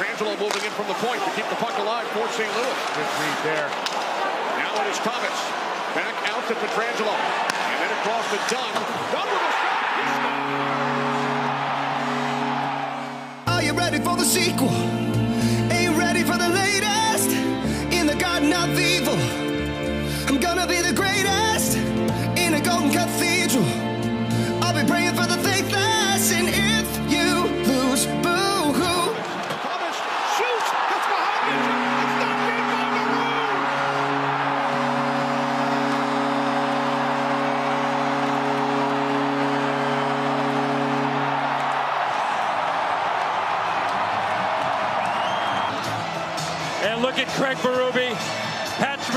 Pietrangelo moving in from the point to keep the puck alive for St. Louis. Good read there. Now it is Thomas. Back out to Pietrangelo. And then across to Dunn. Dunn with a shot. Are you ready for the sequel? Ain't ready for the latest in the garden of evil.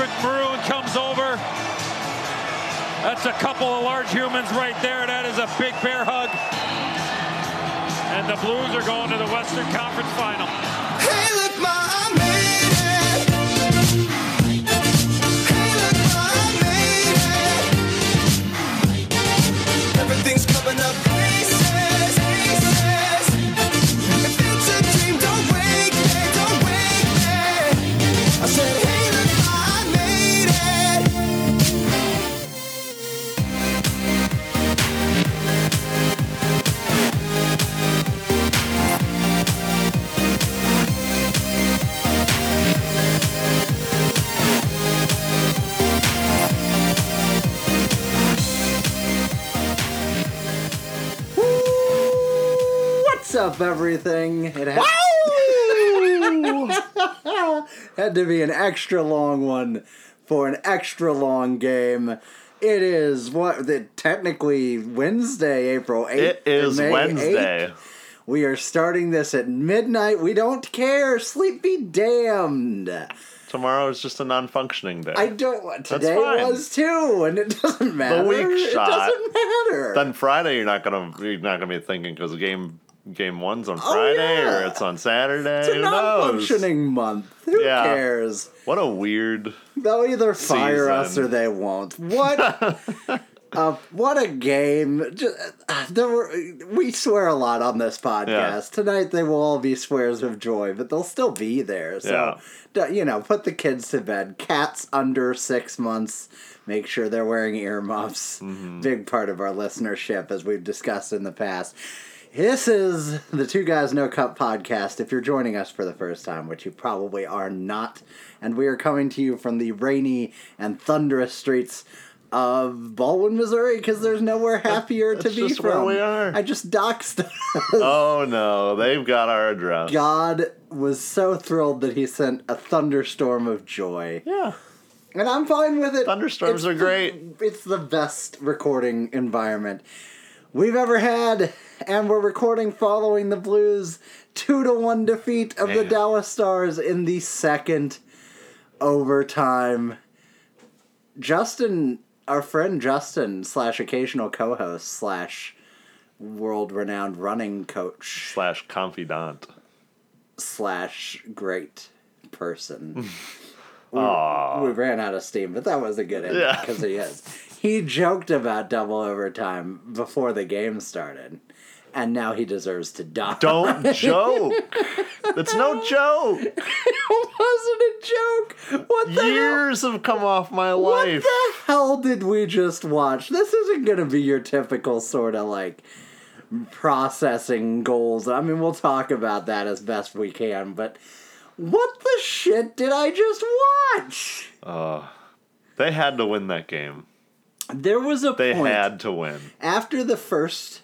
Patrick Maroon comes over. That's a couple of large humans right there. That is a big bear hug. And the Blues are going to the Western Conference Final. Up, everything? It had, had to be an extra long one for an extra long game. It is what the technically Wednesday, April eighth. It is May Wednesday. 8th. We are starting this at midnight. We don't care. Sleep be damned. Tomorrow is just a non-functioning day. I don't. Today was too, and it doesn't matter. weak it shot. It doesn't matter. then Friday, you're not gonna you're not gonna be thinking because the game game one's on Oh, Friday yeah. or it's on Saturday. it's a Who knows? non-functioning month. Who Yeah. cares? What a weird. They'll either fire us or they won't. What? uh, what a game! Just, uh, there were, we swear a lot on this podcast. Yeah. Tonight they will all be swears of joy, but they'll still be there. So, you know, put the kids to bed. Cats under six months. Make sure they're wearing earmuffs. Mm-hmm. Big part of our listenership, as we've discussed in the past. This is the Two Guys No Cup podcast. If you're joining us for the first time, which you probably are not, and we are coming to you from the rainy and thunderous streets of Ballwin, Missouri, because there's nowhere happier to be from. where we are. I just doxed. Oh no, they've got our address. God was so thrilled that he sent a thunderstorm of joy, Yeah, and I'm fine with it. thunderstorms It's are the- great. it's the best recording environment we've ever had, and we're recording following the Blues' two to one defeat of the Dallas Stars in the second overtime. Justin, our friend Justin slash occasional co-host slash world-renowned running coach Slash confidant. slash great person. we, we ran out of steam, but that was a good Yeah. because he is. He joked about double overtime before the game started, and now he deserves to die. Don't joke. It's no joke. it wasn't a joke. What the hell? Years have come off my life. What the hell did we just watch? This isn't going to be your typical sort of like processing goals. I mean, we'll talk about that as best we can, but what the shit did I just watch? They had to win that game. There was a They point had to win. after the first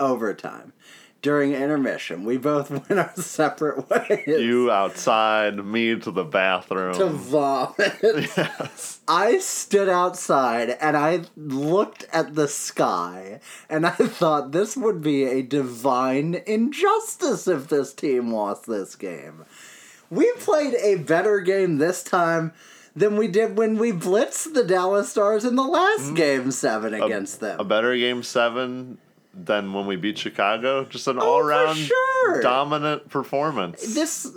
overtime during intermission. We both went our separate ways. You outside, me to the bathroom. to vomit. yes. I stood outside and I looked at the sky and I thought this would be a divine injustice if this team lost this game. We played a better game this time than we did when we blitzed the Dallas Stars in the last game seven against them. A better game seven than when we beat Chicago. Just an Oh, all for around sure. dominant performance. this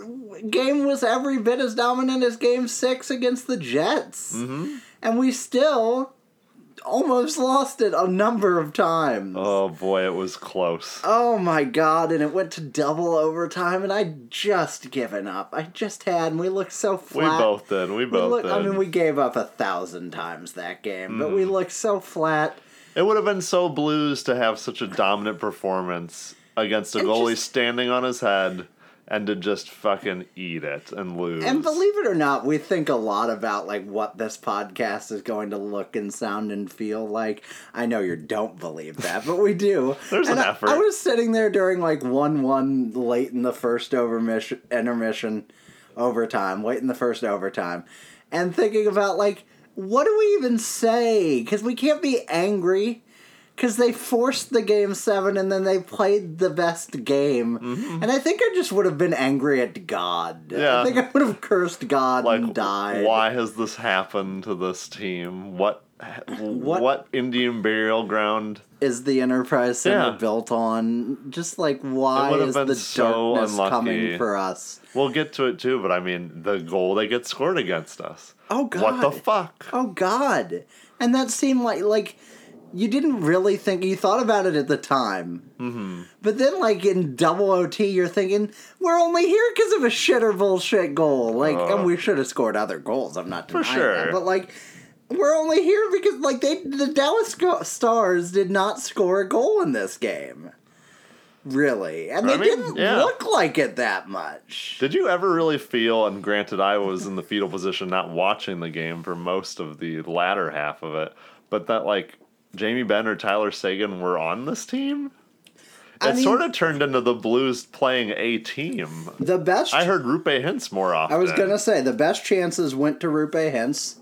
game was every bit as dominant as game six against the Jets. Mm-hmm. And we still almost lost it a number of times. Oh boy, it was close. Oh my god, and it went to double overtime, and I just given up. I just had, and we looked so flat. we both did. We We both look- did. I mean, we gave up a thousand times that game, but we Mm. looked so flat. It would have been so blues to have such a dominant performance against a And goalie just- standing on his head and to just fucking eat it and lose. And believe it or not, we think a lot about like what this podcast is going to look and sound and feel like. I know you don't believe that, but we do. There's And an I- effort. I was sitting there during like one one late in the first overmission, intermission, overtime, late in the first overtime, and thinking about like what do we even say? Because we can't be angry. Because they forced the game seven and then they played the best game. And I think I just would have been angry at God. Mm-hmm. Yeah. I think I would have cursed God like and died. why has this happened to this team? What what, Indian burial ground? is the Enterprise Center Yeah. built on? Just like why It would have is the so darkness unlucky. coming for us? We'll get to it too, but I mean the goal they get scored against us. Oh god! What the fuck? Oh God! And that seemed like like you didn't really think you thought about it at the time. Mm-hmm. But then, like in double OT, you're thinking we're only here because of a shit or bullshit goal. Like, Uh. and we should have scored other goals. I'm not For sure. that, but like. We're only here because, like, they the Dallas Stars did not score a goal in this game, really, and they I mean, didn't yeah. look like it that much. Did you ever really feel, and granted, I was in the fetal position not watching the game for most of the latter half of it, but that, like, Jamie Benn or Tyler Seguin were on this team? I It mean- sort of turned into the Blues playing a team. The best I heard Roope Hintz more often. I was gonna say the best chances went to Roope Hintz.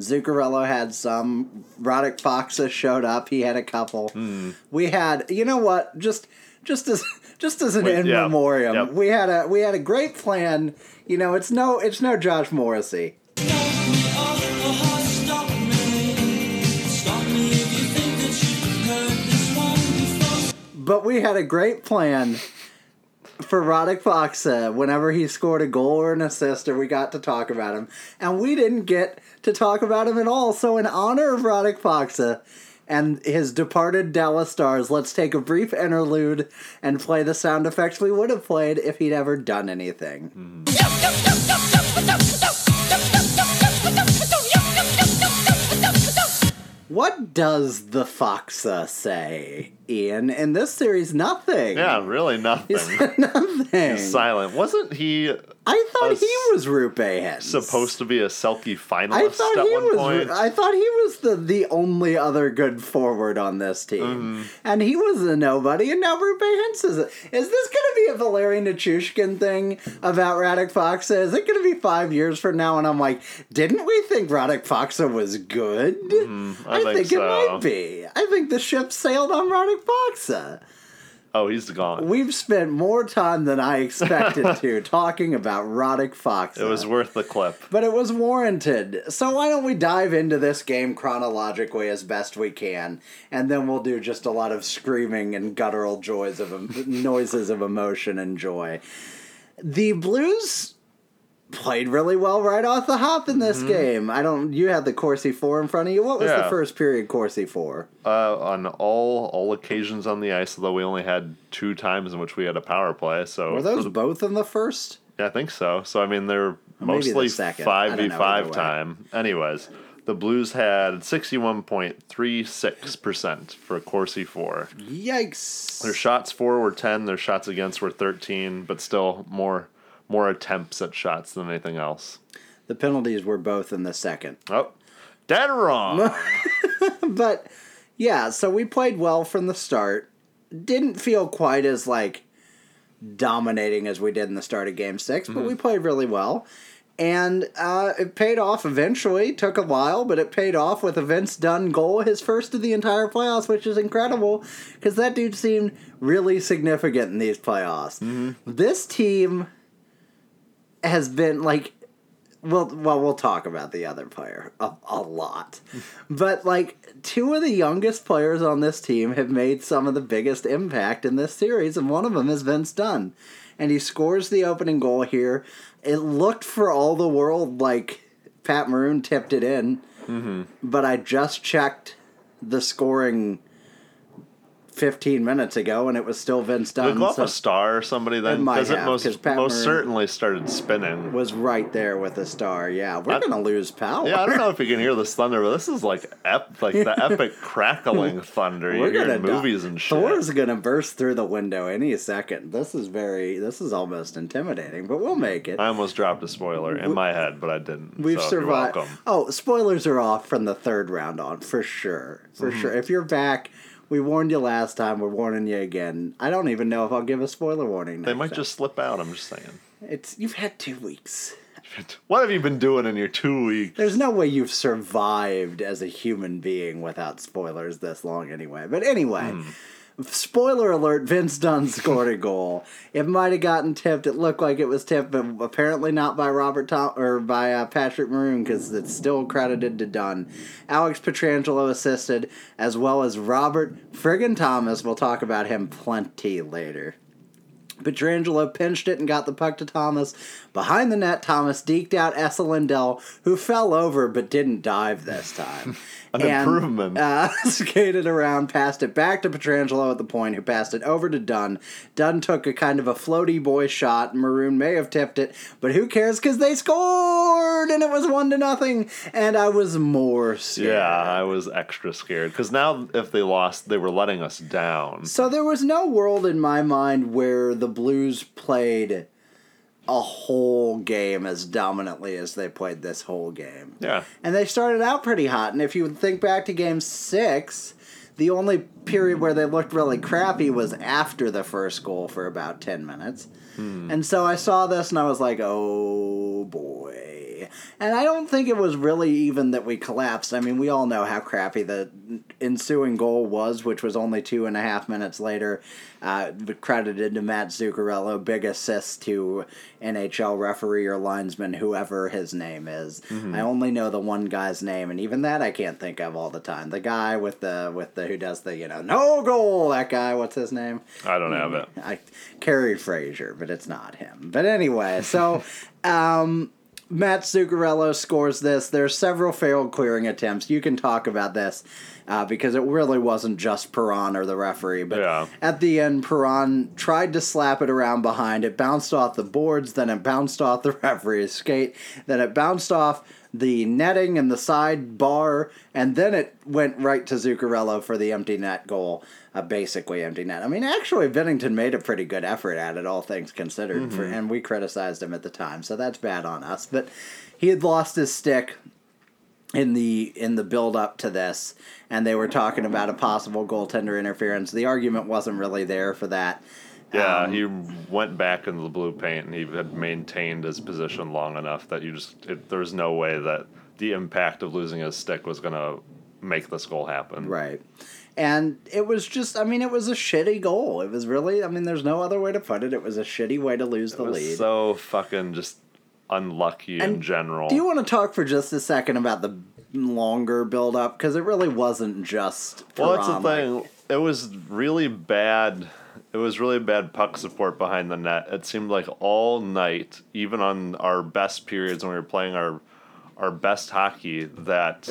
Zuccarello had some. Radek Faksa showed up. He had a couple. Hmm. We had, you know what? Just, just as, just as an Wait, in yeah, memoriam, yep. we had a, we had a great plan. You know, it's no, it's no Josh Morrissey. But we had a great plan for Radek Faksa uh, whenever he scored a goal or an assist or we got to talk about him. And we didn't get to talk about him at all. So in honor of Radek Faksa uh, and his departed Dallas Stars, let's take a brief interlude and play the sound effects we would have played if he'd ever done anything. Mm-hmm. What does the Faksa uh, say, Ian? In this series, nothing. Yeah, really nothing. nothing. Silent. Wasn't he I thought he was Roope Hintz. supposed to be a Selke finalist I thought at he one was. point? I thought he was the the only other good forward on this team, Mm-hmm. and he was a nobody. And now Roope Hintz is. Is this going to be a Valerian Nichushkin thing about Radek Faksa? Is it going to be five years from now? And I'm like, didn't we think Radek Faksa was good? Mm-hmm. I think it so. might be. I think the ship sailed on Radek Faksa. oh, he's gone. We've spent more time than I expected to talking about Radek Fox. it was worth the clip. but it was warranted. So why don't we dive into this game chronologically as best we can, and then we'll do just a lot of screaming and guttural joys of em- noises of emotion and joy. The Blues played really well right off the hop in this game. I don't. You had the Corsi For in front of you. What was the Mm-hmm. First period Corsi For? Uh, on all all occasions on the ice, although we only had two times in which we had a power play. So Were those the- both in the first? Yeah, I think so. So I mean, they're mostly five v five time. Anyways, the Blues had sixty one point three six percent for Corsi For. Yikes! Their shots for were ten. Their shots against were thirteen, but still more more attempts at shots than anything else. The penalties were both in the second. Oh, dead wrong. But yeah, so we played well from the start. Didn't feel quite as like dominating as we did in the start of game 6 but we played really well. And uh, it paid off eventually. Took a while, but it paid off with a Vince Dunn goal, his first of the entire playoffs, which is incredible because that dude seemed really significant in these playoffs. This team has been like well, well, we'll talk about the other player a, a lot, but like two of the youngest players on this team have made some of the biggest impact in this series, and one of them is Vince Dunn, and he scores the opening goal here. It looked for all the world like Pat Maroon tipped it in, mm-hmm. but I just checked the scoring 15 minutes ago, and it was still Vince Dunn. go off so a star or somebody then? Because it most, most Maroon- certainly started spinning. was right there with a star. Yeah, we're I- gonna lose power. Yeah, I don't know if you can hear this thunder, but this is like ep- like the epic crackling thunder you hear in movies and shit. Thor's gonna burst through the window any second. This is very. This is almost intimidating, but we'll make it. I almost dropped a spoiler in my head, but I didn't. We've so survived. You're welcome. Oh, spoilers are off from the third round on for sure. For Mm-hmm. sure. If you're back, we warned you last time. We're warning you again. I don't even know if I'll give a spoiler warning. They might time. just slip out. I'm just saying. It's you've had two weeks. What have you been doing in your two weeks? There's no way you've survived as a human being without spoilers this long, anyway. But anyway, Hmm. Spoiler alert: Vince Dunn scored a goal. It might have gotten tipped. It looked like it was tipped, but apparently not by Robert Tom or by uh, Patrick Maroon because it's still credited to Dunn. Alex Pietrangelo assisted, as well as Robert friggin' Thomas. We'll talk about him plenty later. Pietrangelo pinched it and got the puck to Thomas. Behind the net, Thomas deked out Esa Lindell, who fell over but didn't dive this time. An And, improvement. Uh, skated around, passed it back to Pietrangelo at the point, who passed it over to Dunn. Dunn took a kind of a floaty boy shot. Maroon may have tipped it, but who cares? Because they scored, and it was one to nothing. And I was more scared. yeah, I was extra scared because now if they lost, they were letting us down. So there was no world in my mind where the Blues played a whole game as dominantly as they played this whole game. Yeah. And they started out pretty hot. And if you think back to game six, the only period where they looked really crappy was after the first goal for about 10 minutes. Hmm. And so I saw this and I was like, oh boy. And I don't think it was really even that we collapsed. I mean, we all know how crappy the ensuing goal was, which was only two and a half minutes later. Uh, credited to Matt Zuccarello, big assist to NHL referee or linesman, whoever his name is. I only know the one guy's name, and even that I can't think of all the time. The guy with the with the who does the you know no goal. That guy, what's his name? I don't have it. I Kerry Fraser, but it's not him. But anyway, so um, Matt Zuccarello scores this. There's several failed clearing attempts. You can talk about this uh, because it really wasn't just Perron or the referee. But Yeah. at the end, Perron tried to slap it around behind. It bounced off the boards, then it bounced off the referee's skate, then it bounced off the netting and the side bar, and then it went right to Zuccarello for the empty net goal. A basically empty net. I mean, actually, Binnington made a pretty good effort at it, all things considered, for, mm-hmm. and we criticized him at the time, so that's bad on us. But he had lost his stick in the in the build up to this, and they were talking about a possible goaltender interference. The argument wasn't really there for that. Yeah, Um, he went back into the blue paint and he had maintained his position long enough that you just it, there's no way that the impact of losing his stick was gonna make this goal happen. Right. And it was just, I mean, it was a shitty goal. It was really, I mean, there's no other way to put it. It was a shitty way to lose the It was lead. so fucking just unlucky in general. Do you want to talk for just a second about the longer build up? Because it really wasn't just. well, that's the thing. It was really bad. It was really bad puck support behind the net. It seemed like all night, even on our best periods when we were playing our our best hockey, that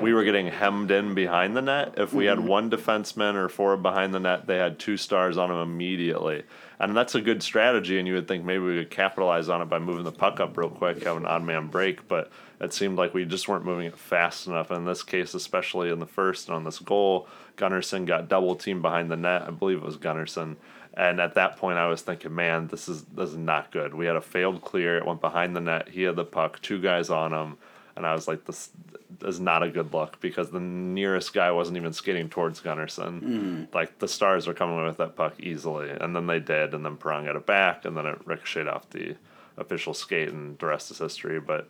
we were getting hemmed in behind the net. If we had mm-hmm. one defenseman or four behind the net, they had two stars on them immediately. And that's a good strategy, and you would think maybe we could capitalize on it by moving the puck up real quick, have an odd man break, but it seemed like we just weren't moving it fast enough. In this case, especially in the first and on this goal, Gunnarsson got double teamed behind the net. I believe it was Gunnarsson. And at that point, I was thinking, man, this is this is not good. We had a failed clear. It went behind the net. He had the puck, two guys on him, and I was like, this is not a good look because the nearest guy wasn't even skating towards Gunnarsson. Hmm. Like the Stars were coming with that puck easily, and then they did, and then Perron got it back, and then it ricocheted off the official skate, and the rest is history. But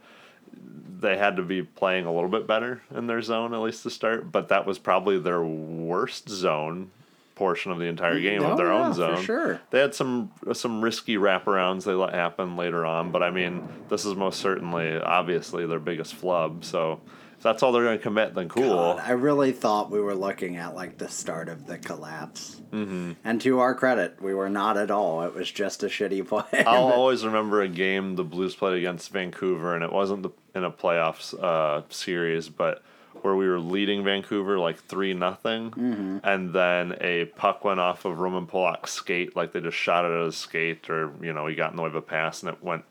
they had to be playing a little bit better in their zone at least to start. But that was probably their worst zone portion of the entire mm, game Oh, of their yeah, own zone. sure. They had some some risky wraparounds they let happen later on, but I mean, this is most certainly obviously their biggest flub. So if that's all they're going to commit, then cool. God, I really thought we were looking at like the start of the collapse. Mm-hmm. And to our credit, we were not at all. It was just a shitty play. I'll always remember a game the Blues played against Vancouver, and it wasn't the, in a playoffs uh, series, but where we were leading Vancouver like three nothing, Mm-hmm. and then a puck went off of Roman Polak's skate, like they just shot it at his skate, or you know he got in the way of a pass, and it went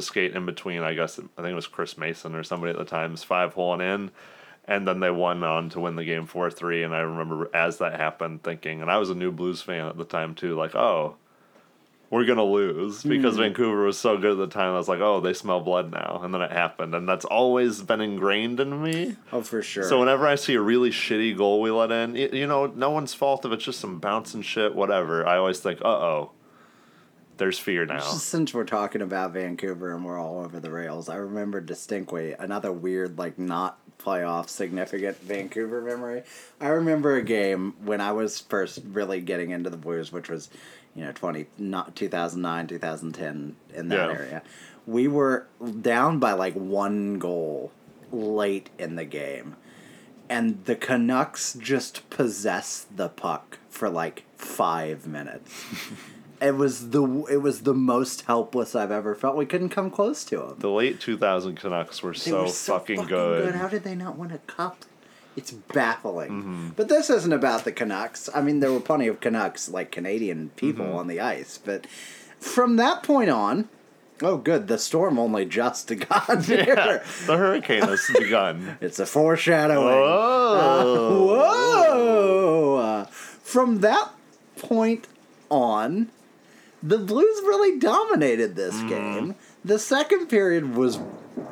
skate in between. I guess I think it was Chris Mason or somebody at the time's five hole and in, and then they won on to win the game four three. And I remember as that happened, thinking, and I was a new Blues fan at the time too, like oh. We're gonna lose because Vancouver was so good at the time. I was like, "Oh, they smell blood now," and then it happened, and that's always been ingrained in me. Oh, for sure. So whenever I see a really shitty goal we let in, you know, no one's fault if it's just some bouncing shit, whatever. I always think, uh oh, there's fear now. Since we're talking about Vancouver and we're all over the rails, I remember distinctly another weird, like not playoff significant Vancouver memory. I remember a game when I was first really getting into the Blues, which was, you know, twenty not two thousand nine, two thousand ten in that Yeah. area. We were down by like one goal late in the game. And the Canucks just possessed the puck for like five minutes. it was the it was the most helpless I've ever felt. We couldn't come close to them. The late 2000 Canucks were so, were so fucking, good. How did they not win a cup? It's baffling. Mm-hmm. But this isn't about the Canucks. I mean, there were plenty of Canucks, like Canadian people, Mm-hmm. on the ice. But from that point on, oh, good. The storm only just got here. Yeah, the hurricane has begun. It's a foreshadowing. Oh, Whoa! Uh, from that point on, the Blues really dominated this Mm-hmm. game. The second period was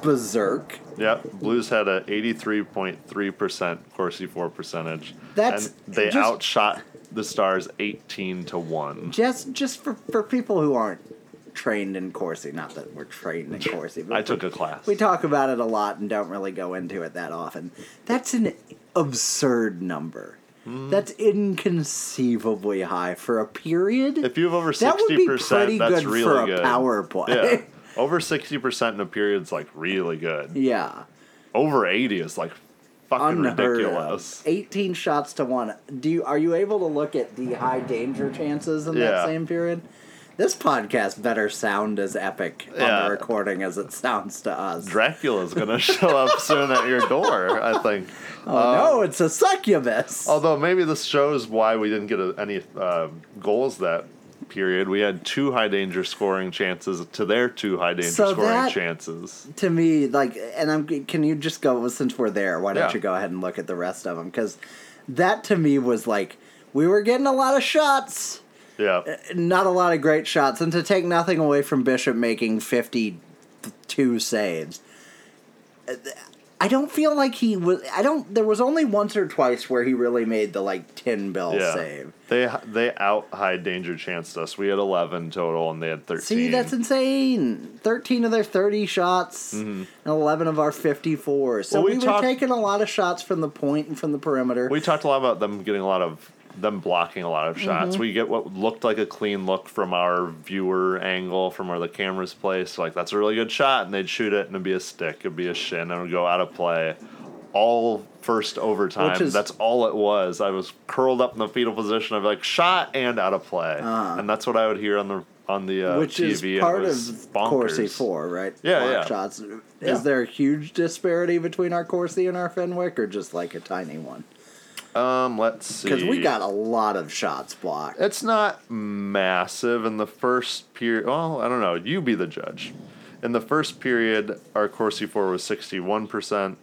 berserk. Yep, Blues had a 83.3% Corsi For percentage. That's and they just- outshot the Stars 18 to 1. Just just for, for people who aren't trained in Corsi, not that we're trained in Corsi, but I took a class. we talk about it a lot and don't really go into it that often. That's an absurd number. Hmm. That's inconceivably high for a period. If you have over 60%, that would be pretty that's good really for a good. power play. Yeah. Over 60% in a period's like really good. Yeah. Over 80 is like fucking Unheard ridiculous. of. 18 shots to one. Do you are you able to look at the high danger chances in that same period? This podcast better sound as epic on the recording as it sounds to us. Dracula's gonna show up soon at your door, I think. oh no, it's a succubus. Although maybe this shows why we didn't get a, any uh, goals that period. We had two high danger scoring chances to their two high danger So scoring that- chances. to me, like, and I'm. Can you just go since we're there? Why don't Yeah. you go ahead and look at the rest of them? Because that to me was like we were getting a lot of shots. Yeah. not a lot of great shots, and to take nothing away from Bishop making fifty-two saves, I don't feel like he was. I don't. There was only once or twice where he really made the like tin bill Yeah. save. They they out high danger chanced us. We had 11 total and they had 13. See, that's insane. Thirteen of their thirty shots, and eleven of our fifty-four. So Mm-hmm. Well, we, we were taking a lot of shots from the point and from the perimeter. We talked a lot about them getting a lot of them blocking a lot of shots. Mm-hmm. We get what looked like a clean look from our viewer angle from where the camera's placed. Like that's a really good shot, and they'd shoot it, and it'd be a stick, it'd be a shin, and it would go out of play. All first overtime. Is- that's all it was. I was curled up in the fetal position. I'd be like shot and out of play, and that's what I would hear on the on the uh, which TV. is part of bonkers. Corsi For, right? Yeah, Block yeah. Shots. Is Yeah. there a huge disparity between our Corsi and our Fenwick, or just like a tiny one? Um, let's see. Because we got a lot of shots blocked. It's not massive in the first period. Well, I don't know. You be the judge. In the first period, our Corsi For was 61%,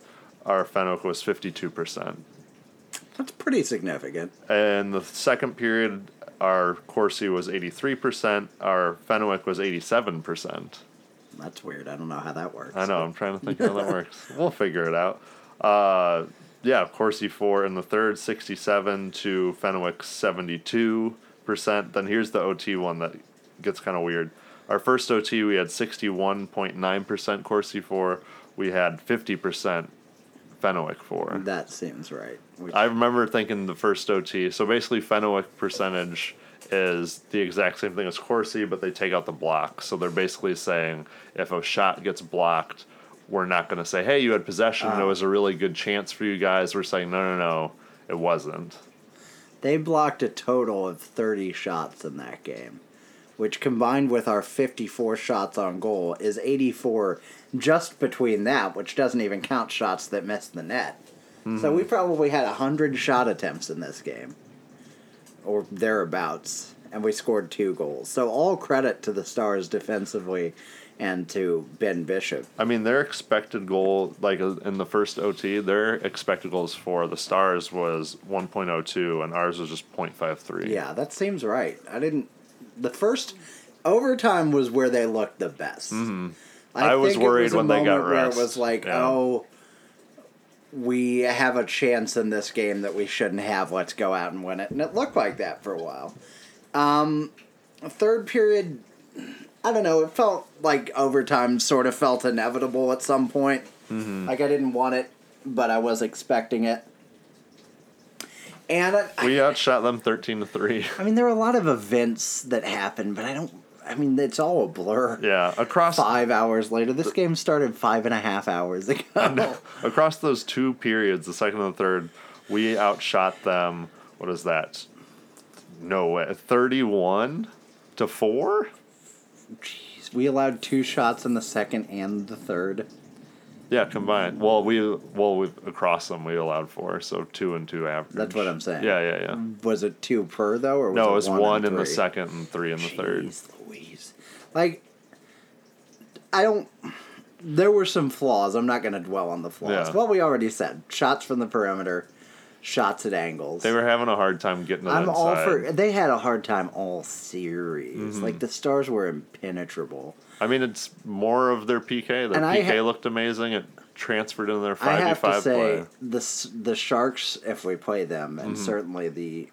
our Fenwick was 52%. That's pretty significant. And the second period, our Corsi was 83%, our Fenwick was 87%. That's weird. I don't know how that works. I know, I'm trying to think how that works. We'll figure it out. Uh, yeah, Corsi For in the third, 67 to Fenwick 72%. Then here's the OT one that gets kind of weird. Our first OT, we had 61.9% Corsi For. We had 50% Fenwick For. That seems right. Which, I remember thinking the first OT. So basically, Fenwick percentage is the exact same thing as Corsi, but they take out the block. So they're basically saying if a shot gets blocked, we're not going to say, "Hey, you had possession. and it uh. was a really good chance for you guys." We're saying, "No, no, no, it wasn't." they blocked a total of 30 shots in that game, which combined with our 54 shots on goal is 84 just between that, which doesn't even count shots that missed the net. So we mm-hmm. probably had 100 shot attempts in this game, or thereabouts, and we scored two goals. So all credit to the Stars defensively and to Ben Bishop. I mean, their expected goal, like uh, in the first OT, their expected goals for the Stars was 1.02, and ours was just 0.53. Yeah, that seems right. I didn't. The first overtime was where they looked the best. Mm-hmm. I was think it worried a when they got moment where. It was like, Yeah. oh, we have a chance in this game that we shouldn't have. Let's go out and win it, and it looked like that for a while. Um, third period, I don't know. It felt like overtime sort of felt inevitable at some point. Mm-hmm. Like I didn't want it, but I was expecting it. And I, We outshot them 13 to 3. I mean, there were a lot of events that happened, but I don't. I mean, it's all a blur. Yeah, across Five hours later, this game started five and a half hours ago. across those two periods, the second and the third, we outshot them. What is that? No way, 31 to 4? Jeez, we allowed two shots in the second and the third. Yeah, combined. Well, we well we across them we allowed four, so two and two average. That's what I'm saying. Yeah, yeah, yeah. Was it two per though, or was No, it was one, one, in the second and three in the third. Jeez Louise. Like, I don't. There were some flaws. I'm not going to dwell on the flaws. Yeah. Well, we already said shots from the perimeter, shots at angles. They were having a hard time getting I'm inside. all for. They had a hard time all series. Mm-hmm. Like the stars were impenetrable. I mean, it's more of their PK. Their And PK ha- looked amazing. It transferred into their five v have to five say play. the the Sharks, if we play them, Mm-hmm. and certainly the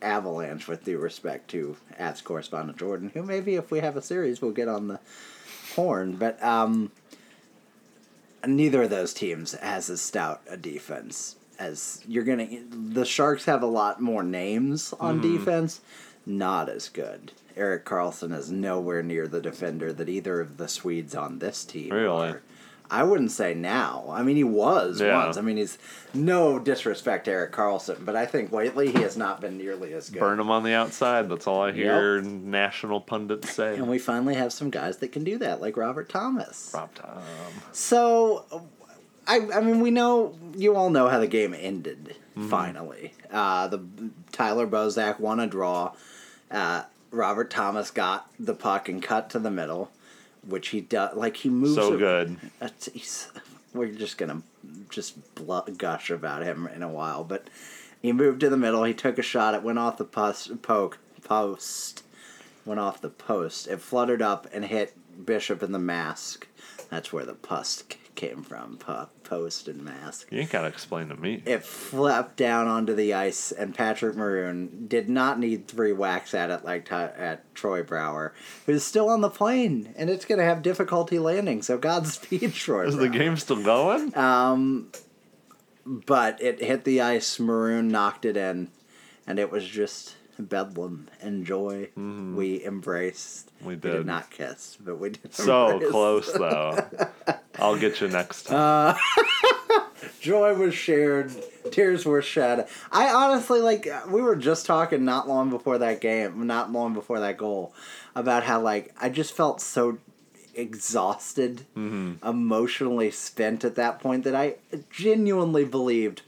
Avalanche, with due respect to Ats correspondent Jordan, who maybe if we have a series we'll get on the horn, but um, neither of those teams has as stout a defense as you're gonna. The Sharks have a lot more names on Mm-hmm. defense, not as good. Erik Karlsson is nowhere near the defender that either of the Swedes on this team Really? are. I wouldn't say now. I mean, he was Yeah. once. I mean, he's no disrespect to Erik Karlsson, but I think lately he has not been nearly as good. Burn him on the outside. That's all I hear national pundits say. And we finally have some guys that can do that, like Robert Thomas. Rob Tom. So, I, I mean, we know you all know how the game ended. Finally, uh, the Tyler Bozak won a draw. Uh, Robert Thomas got the puck and cut to the middle, which he does. Like he moves So it- good. He's, we're just gonna just blu- gush about him in a while, but he moved to the middle. He took a shot. It went off the post. Poke post. Went off the post. It fluttered up and hit Bishop in the mask. That's where the pus c- came from. Pu- post and mask. You ain't gotta explain to me. It flapped down onto the ice, and Patrick Maroon did not need three whacks at it like Ty- at Troy Brouwer, who's still on the plane, and it's going to have difficulty landing. So Godspeed, Troy. Is the game still going? Uh, But it hit the ice. Maroon knocked it in, and it was just bedlam and joy. We embraced. Mm-hmm. We We did did. not kiss, but we did. so embrace. close though. I'll get you next time. Joy was shared. Tears were shed. I honestly like. We were just talking not long before that game, not long before that goal, about how like I just felt so exhausted, Mm-hmm. emotionally spent at that point that I genuinely believed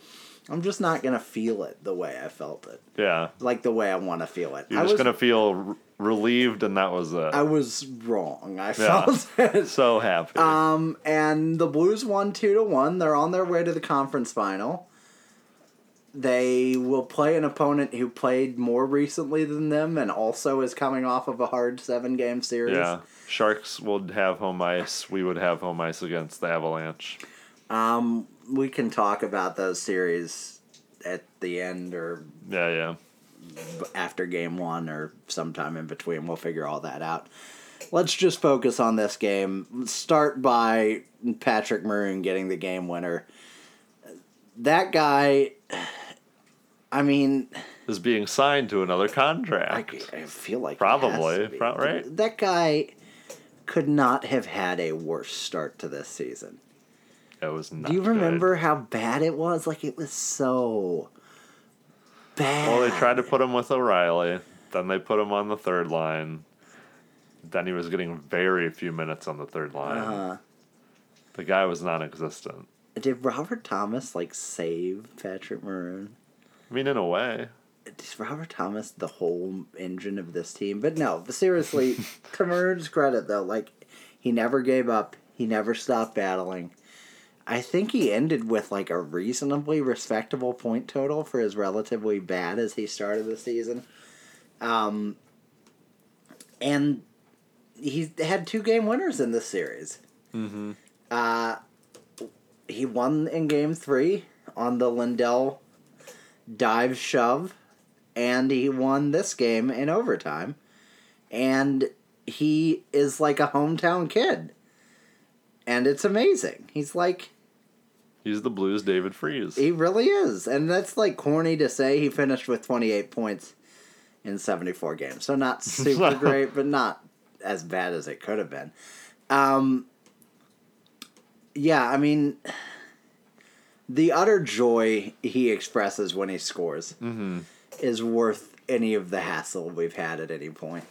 I'm just not gonna feel it the way I felt it, yeah. like the way I want to feel it. You're I just was, gonna feel r- relieved, and that was it. I was wrong. I Yeah. felt it. so happy. Um, and the Blues won two to one. They're on their way to the conference final. They will play an opponent who played more recently than them and also is coming off of a hard seven game series. yeah. Sharks would have home ice. We would have home ice against the Avalanche. Um, we can talk about those series at the end or Yeah, yeah. after game one or sometime in between. We'll figure all that out. Let's just focus on this game. Start by Patrick Maroon getting the game winner. That guy, I mean, Is being signed to another contract. I feel like Probably, has to be. pro- right? That guy could not have had a worse start to this season. It was not. Do you good. remember how bad it was? Like it was so bad. Well, they tried to put him with O'Reilly. Then they put him on the third line. Then he was getting very few minutes on the third line. Uh-huh. The guy was non-existent. Did Robert Thomas like save Patrick Maroon? I mean, in a way. Is Robert Thomas the whole engine of this team? But no, seriously, to Maroon's credit though, like he never gave up. He never stopped battling. I think he ended with like a reasonably respectable point total for as relatively bad as he started the season. Um, and he had two game winners in this series. Mm-hmm. Uh, he won in game three on the Lindell dive shove, and he won this game in overtime. And he is like a hometown kid. And it's amazing. He's like He's the Blues David Freese. he really is. And that's like corny to say he finished with 28 points in 74 games. So not super great, but not as bad as it could have been. Um yeah, I mean the utter joy he expresses when he scores is worth any of the hassle we've had at any point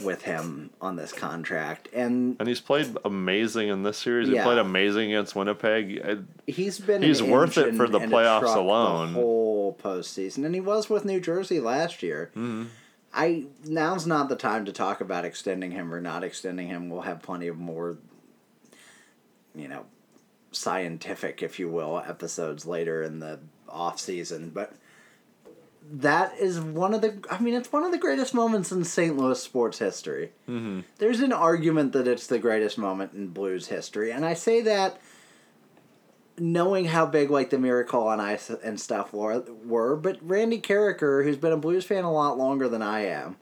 with him on this contract. And and he's played amazing in this series. Yeah. He played amazing against Winnipeg. I- He's been He's worth it for the playoffs alone. The whole postseason, and he was with New Jersey last year. Mm-hmm. I now's not the time to talk about extending him or not extending him. We'll have plenty of more, you know, scientific, if you will, episodes later in the off season. But that is one of the. I mean, it's one of the greatest moments in St. Louis sports history. Mm-hmm. There's an argument that it's the greatest moment in Blues history, and I say that knowing how big like the Miracle on Ice and stuff were, were, but Randy Karraker, who's been a Blues fan a lot longer than I am,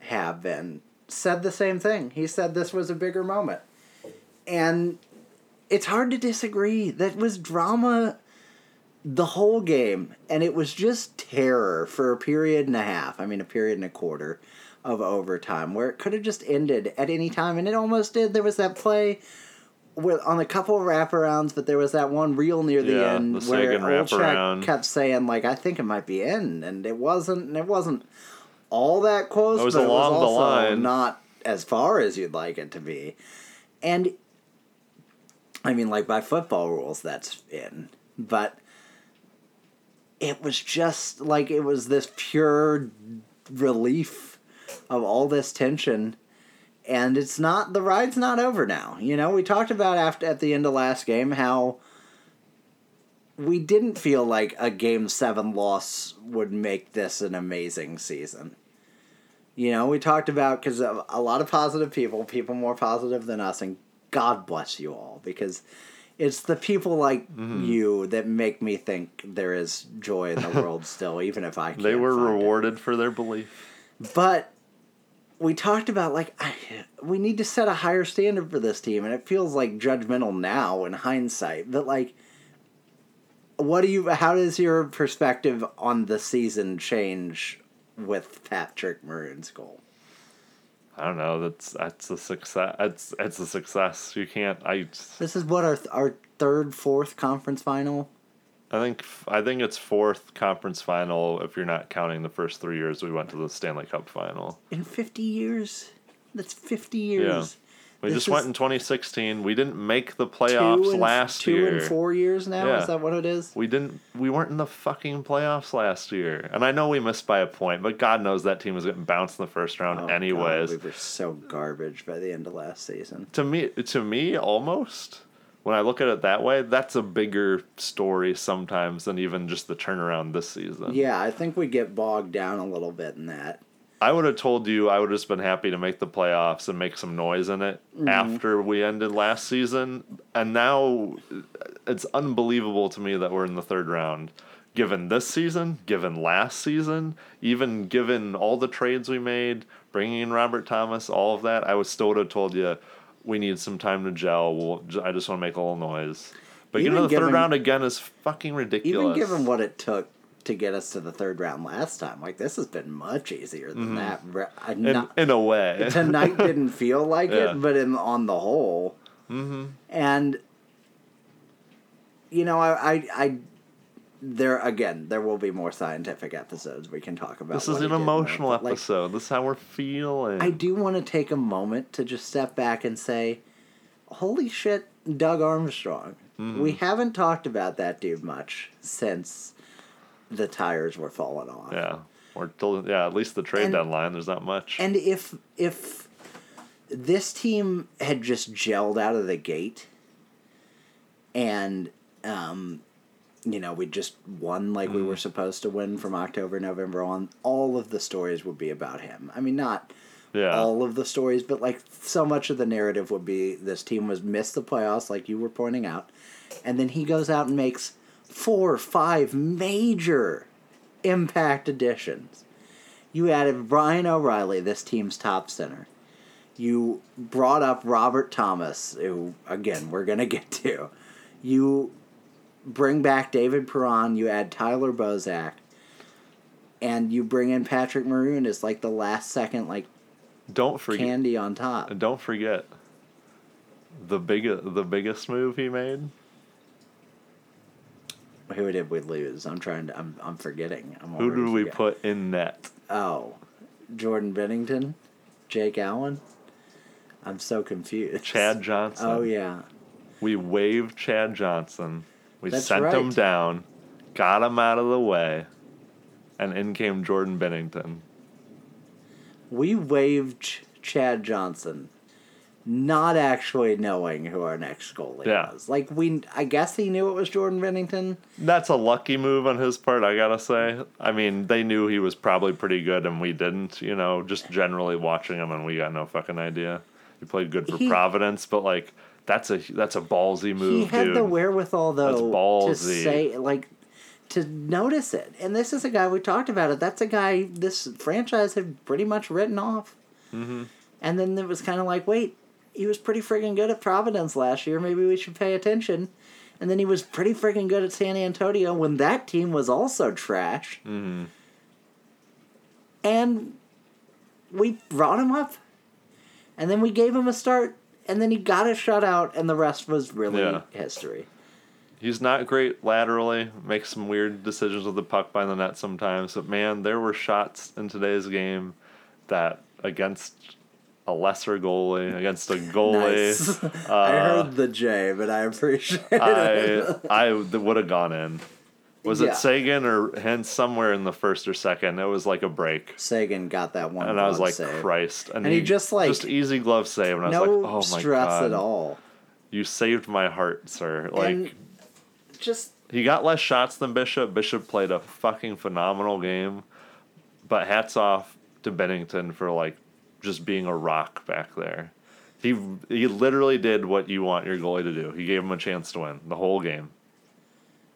have been, said the same thing. He said this was a bigger moment. And it's hard to disagree. That was drama the whole game, and it was just terror for a period and a half. I mean, a period and a quarter of overtime where it could have just ended at any time, and it almost did. There was that play with on a couple of wraparounds, but there was that one real near the Yeah, end the where Olczyk kept saying like, "I think it might be in," and it wasn't. And it wasn't all that close, It was but it was also line. not as far as you'd like it to be. And I mean, like by football rules, that's in, but it was just like it was this pure relief of all this tension. And it's not the ride's not over now. You know we talked about after at the end of last game how we didn't feel like a game 7 loss would make this an amazing season. You know we talked about because a, a lot of positive people people more positive than us and god bless you all because it's the people like Mm-hmm. you that make me think there is joy in the world still even if i can't they were find it. rewarded for their belief. But we talked about like I, we need to set a higher standard for this team, and it feels like judgmental now in hindsight. But like, what do you? How does your perspective on the season change with Patrick Maroon's goal? I don't know. That's that's a success. It's it's a success. You can't. I This is what our our third, fourth conference final. I think I think it's fourth conference final if you're not counting the first three years we went to the Stanley Cup final. in 50 years. That's 50 years. We This just went in 2016. We didn't make the playoffs and, last two year. and four years now. Yeah. Is that what it is? We didn't. We weren't in the fucking playoffs last year, and I know we missed by a point, but God knows that team was getting bounced in the first round Oh, anyways. God, we were so garbage by the end of last season. to me, to me, almost when I look at it that way, that's a bigger story sometimes than even just the turnaround this season. Yeah, I think we get bogged down a little bit in that. I would have told you I would have just been happy to make the playoffs and make some noise in it Mm-hmm. after we ended last season. And now it's unbelievable to me that we're in the third round. Given this season, given last season, even given all the trades we made, bringing in Robert Thomas, all of that, I would still would have told you we need some time to gel. We'll, I just want to make a little noise. But Even to the third round again is fucking ridiculous. Even given what it took to get us to the third round last time, like this has been much easier than that. Mm-hmm. in, not- in a way. tonight didn't feel like Yeah. it, but in on the whole, mm-hmm. and you know, I, I, I, there again, there will be more scientific episodes we can talk about. This is an emotional like, episode. This is how we're feeling. I do want to take a moment to just step back and say, holy shit, Doug Armstrong. We haven't talked about that dude much since the tires were falling off. Yeah. Or till yeah, at least the trade And- deadline. There's not much. And if if this team had just gelled out of the gate and um you know, we just won like we were supposed to win from October, November on, all of the stories would be about him. I mean, not yeah. all of the stories, but like so much of the narrative would be this team was missed the playoffs, like you were pointing out, and then he goes out and makes four, or five major impact additions. You added Ryan O'Reilly, this team's top center. You brought up Robert Thomas, who again we're gonna get to. You bring back David Perron. You add Tyler Bozak. And you bring in Patrick Maroon as like the last second like don't forget candy on top. don't forget the big the biggest move he made. Who did we lose? I'm trying to. I'm. I'm forgetting. I'm Who did we put in net? Oh, Jordan Binnington, Jake Allen. I'm so confused. Chad Johnson. Oh yeah. We waived Chad Johnson. We That's sent him down, got him out of the way, and in came Jordan Binnington. We waived Ch- Chad Johnson, not actually knowing who our next goalie Yeah. was. Like we, I guess he knew it was Jordan Binnington. That's a lucky move on his part, I gotta say. I mean, they knew he was probably pretty good, and we didn't. You know, just generally watching him, and we got no fucking idea. He played good for He- Providence, but like that's a that's a ballsy move, he had dude. the wherewithal though to ballsy. say like to notice it and this is a guy we talked about it that's a guy this franchise had pretty much written off mm-hmm. and then it was kind of like wait he was pretty freaking good at providence last year. Maybe we should pay attention. And then he was pretty freaking good at san antonio when that team was also trash. Mm-hmm. and we brought him up. And then we gave him a start. And then he got a shutout and the rest was really Yeah. history. He's not great laterally, makes some weird decisions with the puck by the net sometimes, but man, there were shots in today's game that against a lesser goalie, against a goalie, Nice. I heard the J, but I appreciate it. Uh, I I would have gone in. Was Yeah. it Seguin or Hintz somewhere in the first or second? It was like a break. Seguin got that one. And I was like, save. Christ. And he just, like- just easy glove save. And I was no like, oh my stress God. at all. You saved my heart, sir. Like, and just he got less shots than Bishop. Bishop played a fucking phenomenal game. But hats off to Binnington for like just being a rock back there. He he literally did what you want your goalie to do. He gave him a chance to win the whole game.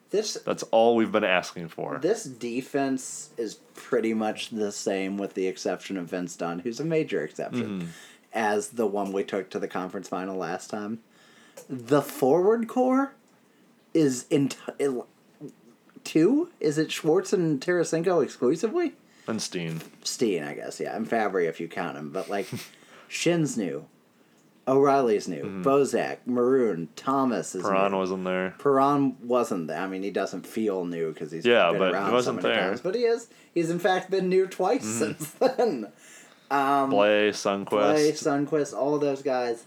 this That's all we've been asking for. this defense is pretty much the same, with the exception of Vince Dunn, who's a major exception, Mm-hmm. as the one we took to the conference final last time. The forward core is in two. Is it Schwartz and Tarasenko exclusively? And Steen. Steen, I guess, yeah, and Fabbri if you count him. But like, Schenn's new, O'Reilly's new, Bozak, Maroon, Thomas is Mm-hmm. Perron new. wasn't there. Perron wasn't. there. I mean, he doesn't feel new because he's Yeah, been but he around wasn't so many there. Mm-hmm. times. But he is. He's in fact been new twice since then. Um, Blais, Sundqvist. Clay, Sundqvist, all those guys.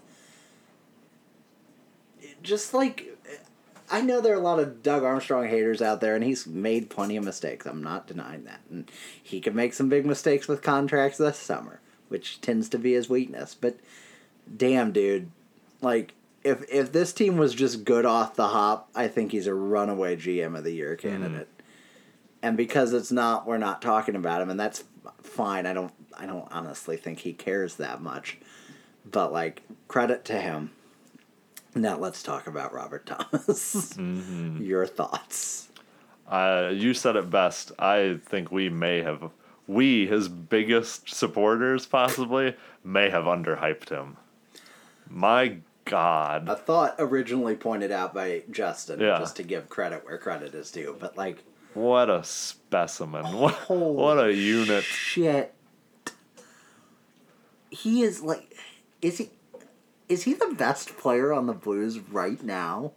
Just like, I know there are a lot of Doug Armstrong haters out there, and he's made plenty of mistakes. I'm not denying that, and he could make some big mistakes with contracts this summer, which tends to be his weakness. But damn, dude, like if if this team was just good off the hop, I think he's a runaway GM of the year mm-hmm. candidate. And because it's not, we're not talking about him, and that's fine. I don't I don't honestly think he cares that much. But like credit to him. Now let's talk about Robert Thomas. Your thoughts. Uh, you said it best. I think we may have, we, his biggest supporters possibly, may have underhyped him. My God. A thought originally pointed out by Justin, Yeah. just to give credit where credit is due. But like What a specimen. What, what a unit. shit. He is like is he is he the best player on the Blues right now?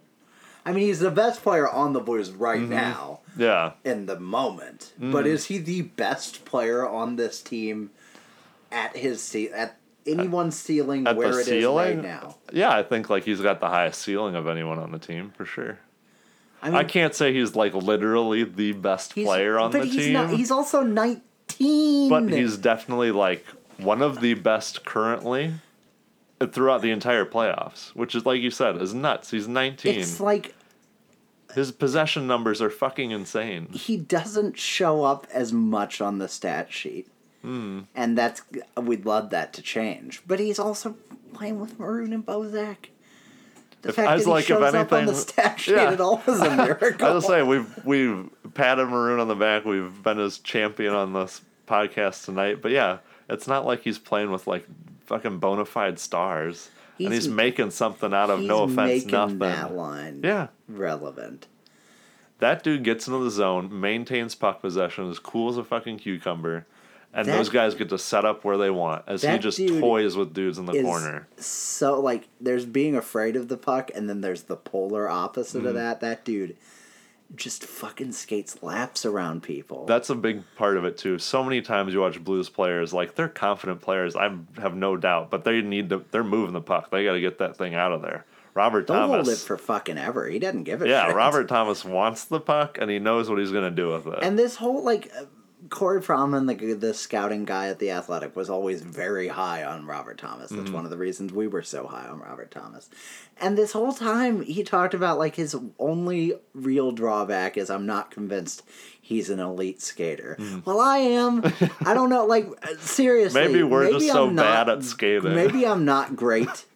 I mean he's the best player on the Blues right Mm-hmm. now Yeah. in the moment. Mm-hmm. But is he the best player on this team at his se- at anyone's ceiling At where it is ceiling, right now. yeah, I think like he's got the highest ceiling of anyone on the team for sure. I mean, I can't say he's like literally the best player on but the he's team, Not, he's also nineteen. but he's definitely like one of the best currently throughout the entire playoffs, which is like you said is nuts. He's 19. It's like His possession numbers are fucking insane. he doesn't show up as much on the stat sheet. Hmm. And that's we'd love that to change. But he's also playing with Maroon and Bozak. The If- fact I was that he like, if shows up on the anything- stat sheet yeah. at all is a miracle. I was say we've we've patted Maroon on the back. We've been his champion on this podcast tonight. But yeah, it's not like he's playing with like fucking bona fide stars, and He's- he's making something out of He's no offense, making nothing. that line Yeah, relevant. that dude gets into the zone, maintains puck possession, is cool as a fucking cucumber, and That- those guys get to set up where they want as he just toys with dudes in the corner. So like there's being afraid of the puck and then there's the polar opposite Mm-hmm. of that. That dude just fucking skates laps around people. That's a big part of it too. So many times you watch Blues players, like they're confident players. I have no doubt, but they need to. They're moving the puck. They got to get that thing out of there. Robert They'll hold it Thomas. for fucking ever. He doesn't give a yeah, shit. Robert Thomas wants the puck and he knows what he's to do with it. And this whole like Corey Pronman, the the scouting guy at the Athletic, was always very high on Robert Thomas. Mm-hmm. That's one of the reasons we were so high on Robert Thomas. And this whole time, he talked about like his only real drawback is I'm not convinced he's an elite skater. Well, I am. I don't know. Like seriously, Mm. Maybe we're just so I'm bad not- at skating. Maybe I'm not great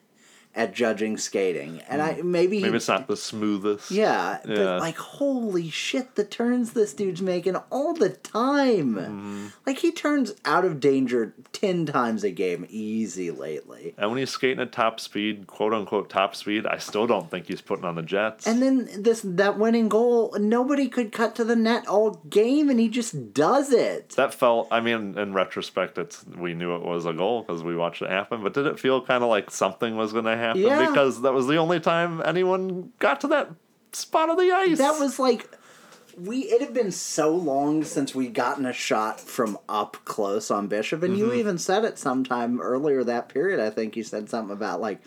at judging skating, and I maybe Maybe he- it's not the smoothest. yeah, Yeah. but like holy shit, the turns this dude's making all the time. Mm-hmm. Like he turns out of danger ten times a game easy lately. And when he's skating at top speed, quote unquote top speed, I still don't think he's putting on the Jets. And then this that winning goal, nobody could cut to the net all game, and he just does it. that felt. I mean, in retrospect, it's we knew it was a goal because we watched it happen. But did it feel kind of like something was going to happen? Yeah. Because that was the only time anyone got to that spot of the ice. That was like we. It had been so long since we'd gotten a shot from up close on Bishop, and Mm-hmm. you even said it sometime earlier that period. I think you said something about like.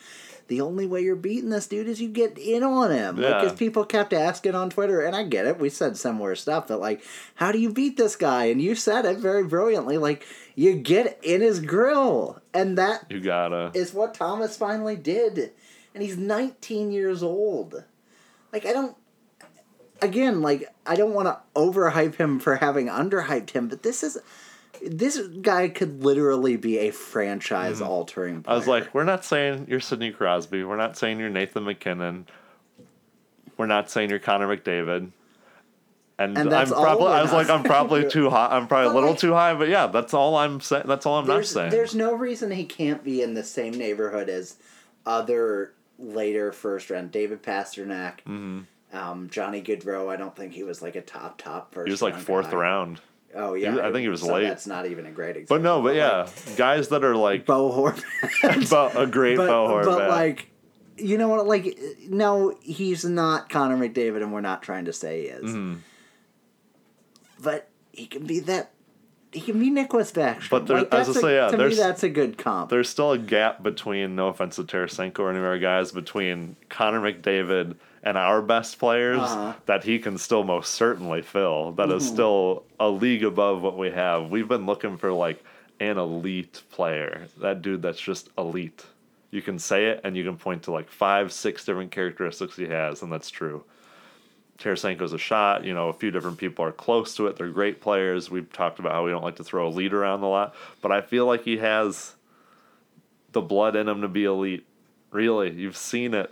The only way you're beating this dude is you get in on him. Yeah. Because people kept asking on Twitter, and I get it. We said similar stuff, but like, how do you beat this guy? And you said it very brilliantly. Like, you get in his grill, and that you gotta. is what Thomas finally did. And he's 19 years old. Like, I don't. Again, like, I don't want to overhype him for having underhyped him, but this is. This guy could literally be a franchise mm-hmm. altering I was like, we're not saying you're Sidney Crosby. We're not saying you're Nathan MacKinnon. We're not saying you're Connor McDavid. And, And I'm probably I was like I'm probably too high. I'm probably But a little like- too high, but yeah, that's all I'm saying. That's all I'm not saying. there's no reason he can't be in the same neighborhood as other later first round. David Pastrnak, mm-hmm. Um, Johnny Gaudreau. I don't think he was like a top, top first he was like fourth guy. round. Oh, yeah. I think he was so late. That's not even a great example. But no, but yeah, guys that are like Bo Horvat. Bo- a great but, Bo Horvat. but like you know what like no he's not connor mcdavid and we're not trying to say he is Mm-hmm. but he can be that he can be Nicholas Backstrom. But there- like, I was gonna say, yeah, to me that's a good comp there's still a gap between no offense to Tarasenko or any of our guys between Connor McDavid and our best players Uh-huh. that he can still most certainly fill. That is still a league above what we have. We've been looking for like an elite player. That dude that's just elite. You can say it and you can point to like five, six different characteristics he has, and that's true. Tarasenko's a shot. You know, a few different people are close to it. They're great players. We've talked about how we don't like to throw a lead around a lot, but I feel like he has the blood in him to be elite. Really, you've seen it.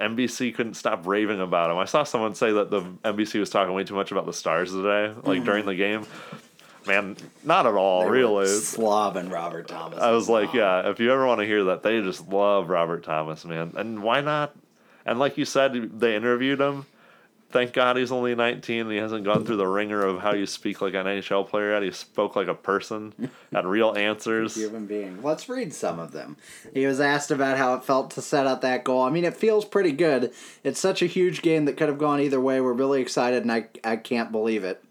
NBC couldn't stop raving about him. I saw someone say that the NBC was talking way too much about the stars today, like hmm. during the game. Man, not at all, They really. slobbing robert thomas I was like, yeah, if you ever want to hear that, they just love Robert Thomas, man. And why not? And like you said, they interviewed him. Thank God he's only 19 and he hasn't gone through the ringer of how you speak like an NHL player yet. He spoke like a person, had real answers. human being. Let's read some of them. He was asked about how it felt to set out that goal. I mean, it feels pretty good. It's such a huge game that could have gone either way. We're really excited, and I, I can't believe it.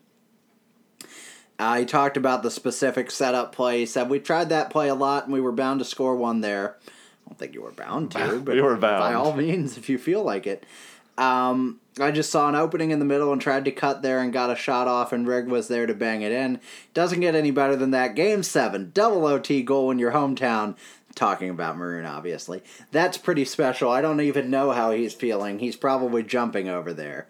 Uh, he talked about the specific setup play. He said, We tried that play a lot and we were bound to score one there. I don't think you were bound to, but We were bound. by all means, if you feel like it. Um, I just saw an opening in the middle and tried to cut there and got a shot off, and Rigg was there to bang it in. Doesn't get any better than that. Game seven, double OT goal in your hometown. Talking about Maroon, obviously. That's pretty special. I don't even know how he's feeling. He's probably jumping over there.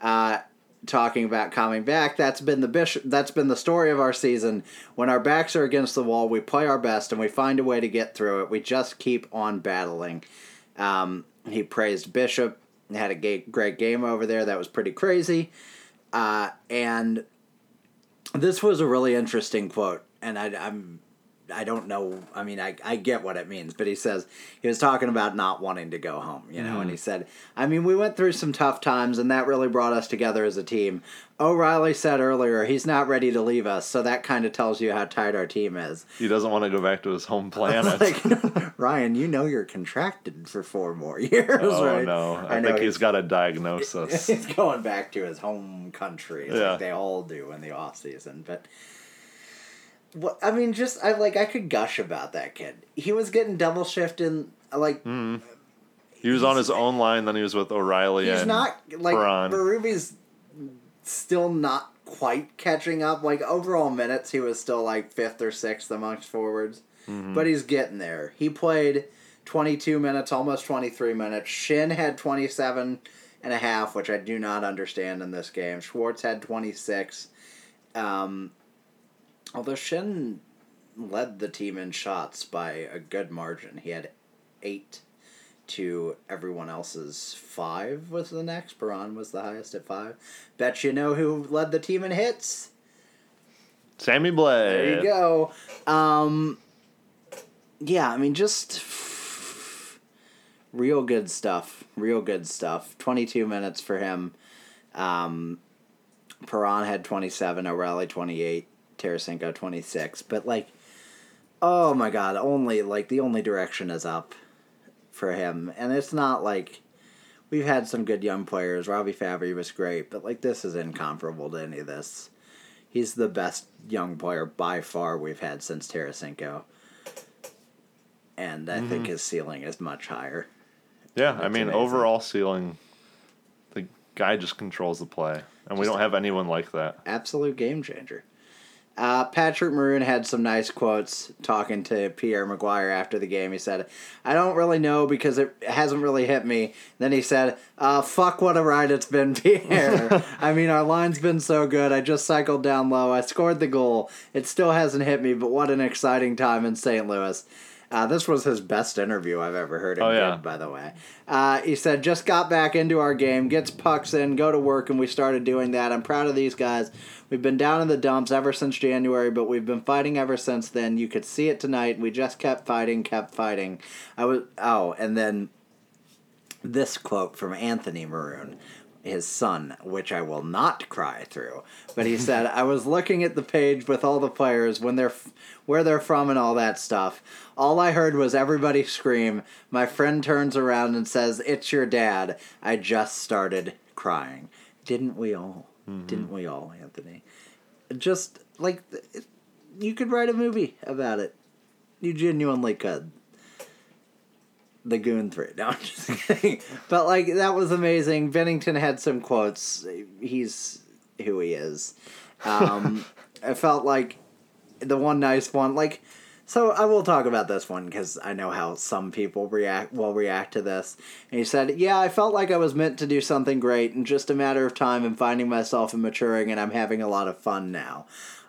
Uh, talking about coming back, that's been the bishop. That's been the story of our season. When our backs are against the wall, we play our best and we find a way to get through it. We just keep on battling. Um, he praised Bishop. Had a great game over there. That was pretty crazy. Uh, and this was a really interesting quote, and I, I'm I don't know. I mean, I, I get what it means, but he says he was talking about not wanting to go home, you know, and he mm. said, I mean, we went through some tough times, and that really brought us together as a team. O'Reilly said earlier he's not ready to leave us, so that kind of tells you how tight our team is. He doesn't want to go back to his home planet. Like, Ryan, you know you're contracted for four more years, oh right? no, I, know think he's got a diagnosis. he's going back to his home country, Yeah. like they all do in the off season. But what I mean, just I like I could gush about that kid. He was getting double shifted, like he was on his own line, then he was with O'Reilly. he's not like Perron. Marubi's still not quite catching up. Like overall minutes, he was still like fifth or sixth amongst forwards, Mm-hmm. but he's getting there. He played twenty two minutes, almost twenty three minutes. Schenn had twenty seven and a half, which I do not understand in this game. Schwartz had twenty six. Um, although Schenn led the team in shots by a good margin, he had eight to everyone else's five was the next. Baran was the highest at five. Bet you know who led the team in hits? Sammy Blais. There you go. Um, yeah, I mean, just real good stuff. Real good stuff. 22 minutes for him. Um, Perron had 27, O'Reilly 28, Tarasenko 26. But, like, oh my god, only, like, the only direction is up for him. And it's not like we've had some good young players. Robby Fabbri was great, but, like, this is incomparable to any of this. He's the best young player by far we've had since Tarasenko. And I think mm-hmm. his ceiling is much higher. Yeah, I mean, amazing. overall ceiling, the guy just controls the play, and we don't have anyone like that. Absolute game changer. Uh, Patrick Maroon had some nice quotes talking to Pierre McGuire after the game. He said, I don't really know because it hasn't really hit me. Then he said, uh, fuck what a ride it's been, Pierre. I mean, our line's been so good. I just cycled down low. I scored the goal. It still hasn't hit me, but what an exciting time in St. Louis. Uh, this was his best interview I've ever heard him Oh, yeah. give, by the way. Uh, he said, just got back into our game, gets pucks in, go to work, and we started doing that. I'm proud of these guys. We've been down in the dumps ever since January, but we've been fighting ever since then. You could see it tonight. We just kept fighting, kept fighting. I was, oh, and then this quote from Anthony Maroon, his son, which I will not cry through. But he said, "I was looking at the page with all the players when they're f- where they're from and all that stuff. All I heard was everybody scream. My friend turns around and says, "It's your dad." I just started crying. Didn't we all? Mm-hmm. Didn't we all, Anthony? Just like it- you could write a movie about it. You genuinely could the Goon Three. No, I'm just kidding. But like that was amazing. Binnington had some quotes. He's who he is. Um, I felt like the one nice one. Like, so I will talk about this one because I know how some people react will react to this. And he said, "Yeah, I felt like I was meant to do something great, and just a matter of time and finding myself and maturing, and I'm having a lot of fun now."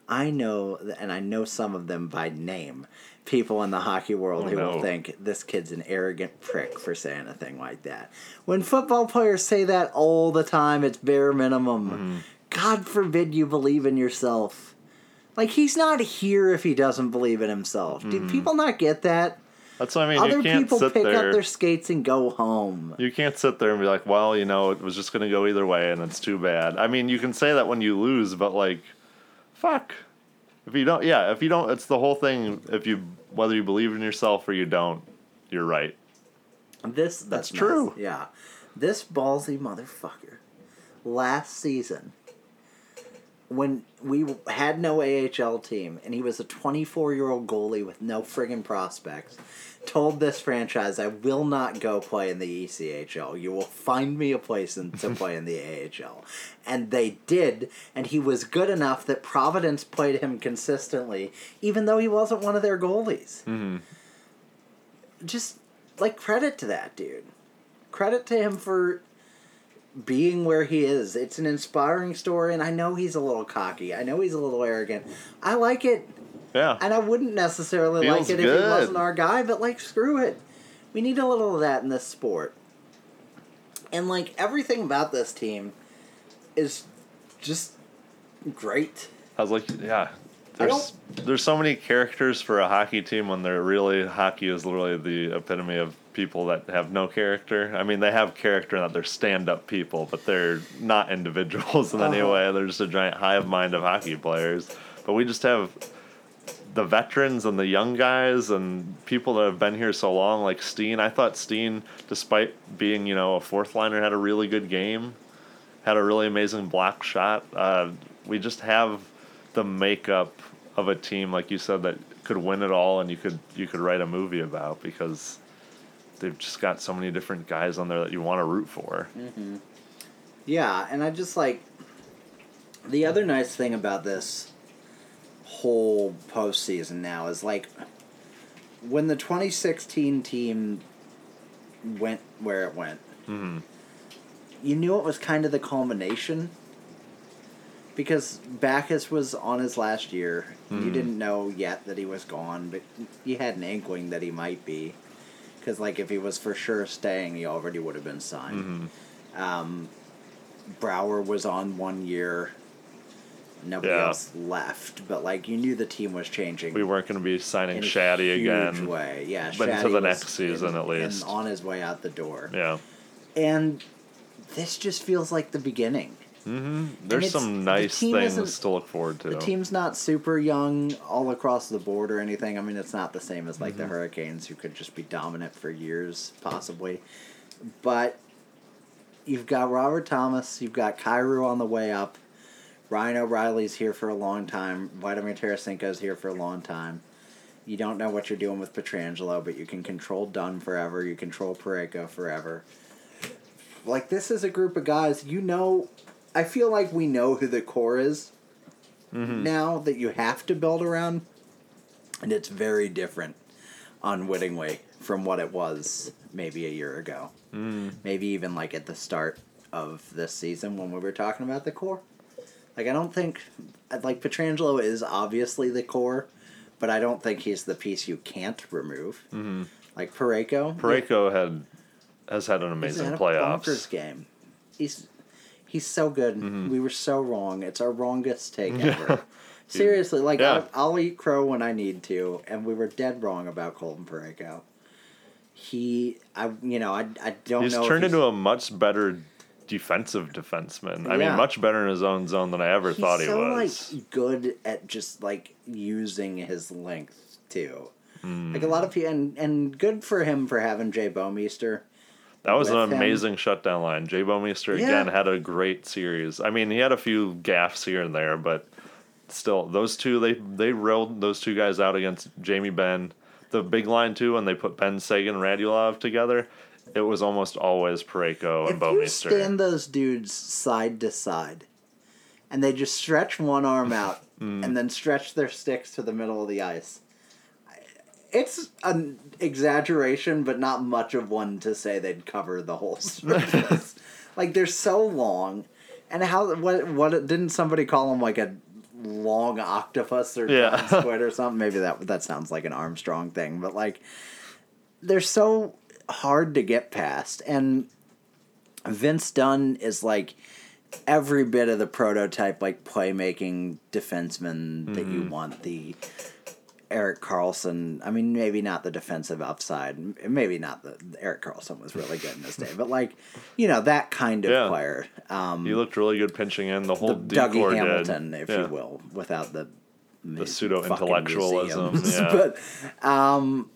I know, and I know some of them by name. People in the hockey world Oh, who will think this kid's an arrogant prick for saying a thing like that. When football players say that all the time, it's bare minimum. Mm-hmm. God forbid you believe in yourself. Like he's not here if he doesn't believe in himself. Do Mm-hmm. people not get that? That's what I mean. Other you can't people pick there. up their skates and go home. You can't sit there and be like, well, you know, it was just going to go either way and it's too bad. I mean, you can say that when you lose, but like, fuck. If you don't, yeah, if you don't, it's the whole thing. If you, whether you believe in yourself or you don't, you're right. This that's, That's true. nice. Yeah, this ballsy motherfucker last season when we had no AHL team and he was a 24 year old goalie with no friggin' prospects, told this franchise, I will not go play in the ECHL. You will find me a place in, to play in the AHL. And they did, and he was good enough that Providence played him consistently, even though he wasn't one of their goalies. Mm-hmm. Just, like, credit to that dude. Credit to him for being where he is. It's an inspiring story, and I know he's a little cocky. I know he's a little arrogant. I like it, Yeah. and I wouldn't necessarily Feels like it if he wasn't our guy, but like, screw it. We need a little of that in this sport. And like, everything about this team is just great. I was like, yeah. There's there's so many characters for a hockey team when they're really hockey is literally the epitome of people that have no character. I mean, they have character in that they're stand up people, but they're not individuals in any Uh-huh. way. They're just a giant hive mind of hockey players. But we just have the veterans and the young guys and people that have been here so long, like Steen. I thought Steen, despite being you know a fourth liner, had a really good game. Had a really amazing block shot. Uh, we just have the makeup of a team, like you said, that could win it all, and you could you could write a movie about because they've just got so many different guys on there that you want to root for. Yeah, and I just like the other nice thing about this whole postseason now is like when the 2016 team went where it went. Mhm. You knew it was kind of the culmination because Backes was on his last year. You didn't know yet that he was gone, but you had an inkling that he might be. Because, like, if he was for sure staying, he already would have been signed. Um, Brouwer was on one year. Nobody Yeah. else left, but like you knew the team was changing. We weren't going to be signing Shaddy huge again. Way. Yeah, but Shaddy the next season in- at least. on his way out the door. Yeah. And this just feels like the beginning. There's some nice team things to look forward to. The team's not super young all across the board or anything. I mean, it's not the same as Mm-hmm. like the Hurricanes, who could just be dominant for years, possibly. But you've got Robert Thomas, you've got Kyrou on the way up. Ryan O'Reilly's here for a long time. Vladimir Tarasenko's here for a long time. You don't know what you're doing with Pietrangelo, but you can control Dunn forever. You control Parayko forever. Like this is a group of guys you know. I feel like we know who the core is now that you have to build around, and it's very different unwittingly from what it was maybe a year ago. Mm. Maybe even like at the start of this season when we were talking about the core. Like I don't think like Pietrangelo is obviously the core, but I don't think he's the piece you can't remove. Mm-hmm. Like Parayko, Parayko had has had an he's amazing had playoffs. game. He's he's so good. Mm-hmm. We were so wrong. It's our wrongest take ever. Seriously, like Yeah. I'll, I'll eat crow when I need to, and we were dead wrong about Colton Parayko. He, I, you know, I, I don't He's know. if turned into a much better defensive defenseman. I Yeah. mean, much better in his own zone than I ever he's thought he so was. like good at just like using his length too. Hmm. Like a lot of people, and and good for him for having Jay Bouwmeester. That was an with him. amazing shutdown line. Jay Bouwmeester Yeah. again had a great series. I mean, he had a few gaffes here and there, but still, those two they they rolled those two guys out against Jamie Benn. The big line too, when they put Benn Seguin and Radulov together, it was almost always Parayko and If you stand those dudes side to side, and they just stretch one arm out Hmm. and then stretch their sticks to the middle of the ice, it's an exaggeration, but not much of one to say they'd cover the whole surface. like they're so long, and how what what didn't somebody call them like a long octopus or Yeah. squid or something? Maybe that that sounds like an Armstrong thing, but like they're so hard to get past and Vince Dunn is like every bit of the prototype like playmaking defenseman that Mm-hmm. you want the Erik Karlsson I mean maybe not the defensive upside maybe not the Erik Karlsson was really good in this day but like you know that kind of Yeah. player um he looked really good pinching in. The whole the Dougie did. Hamilton if Yeah. you will without the The pseudo-intellectualism, yeah. but um,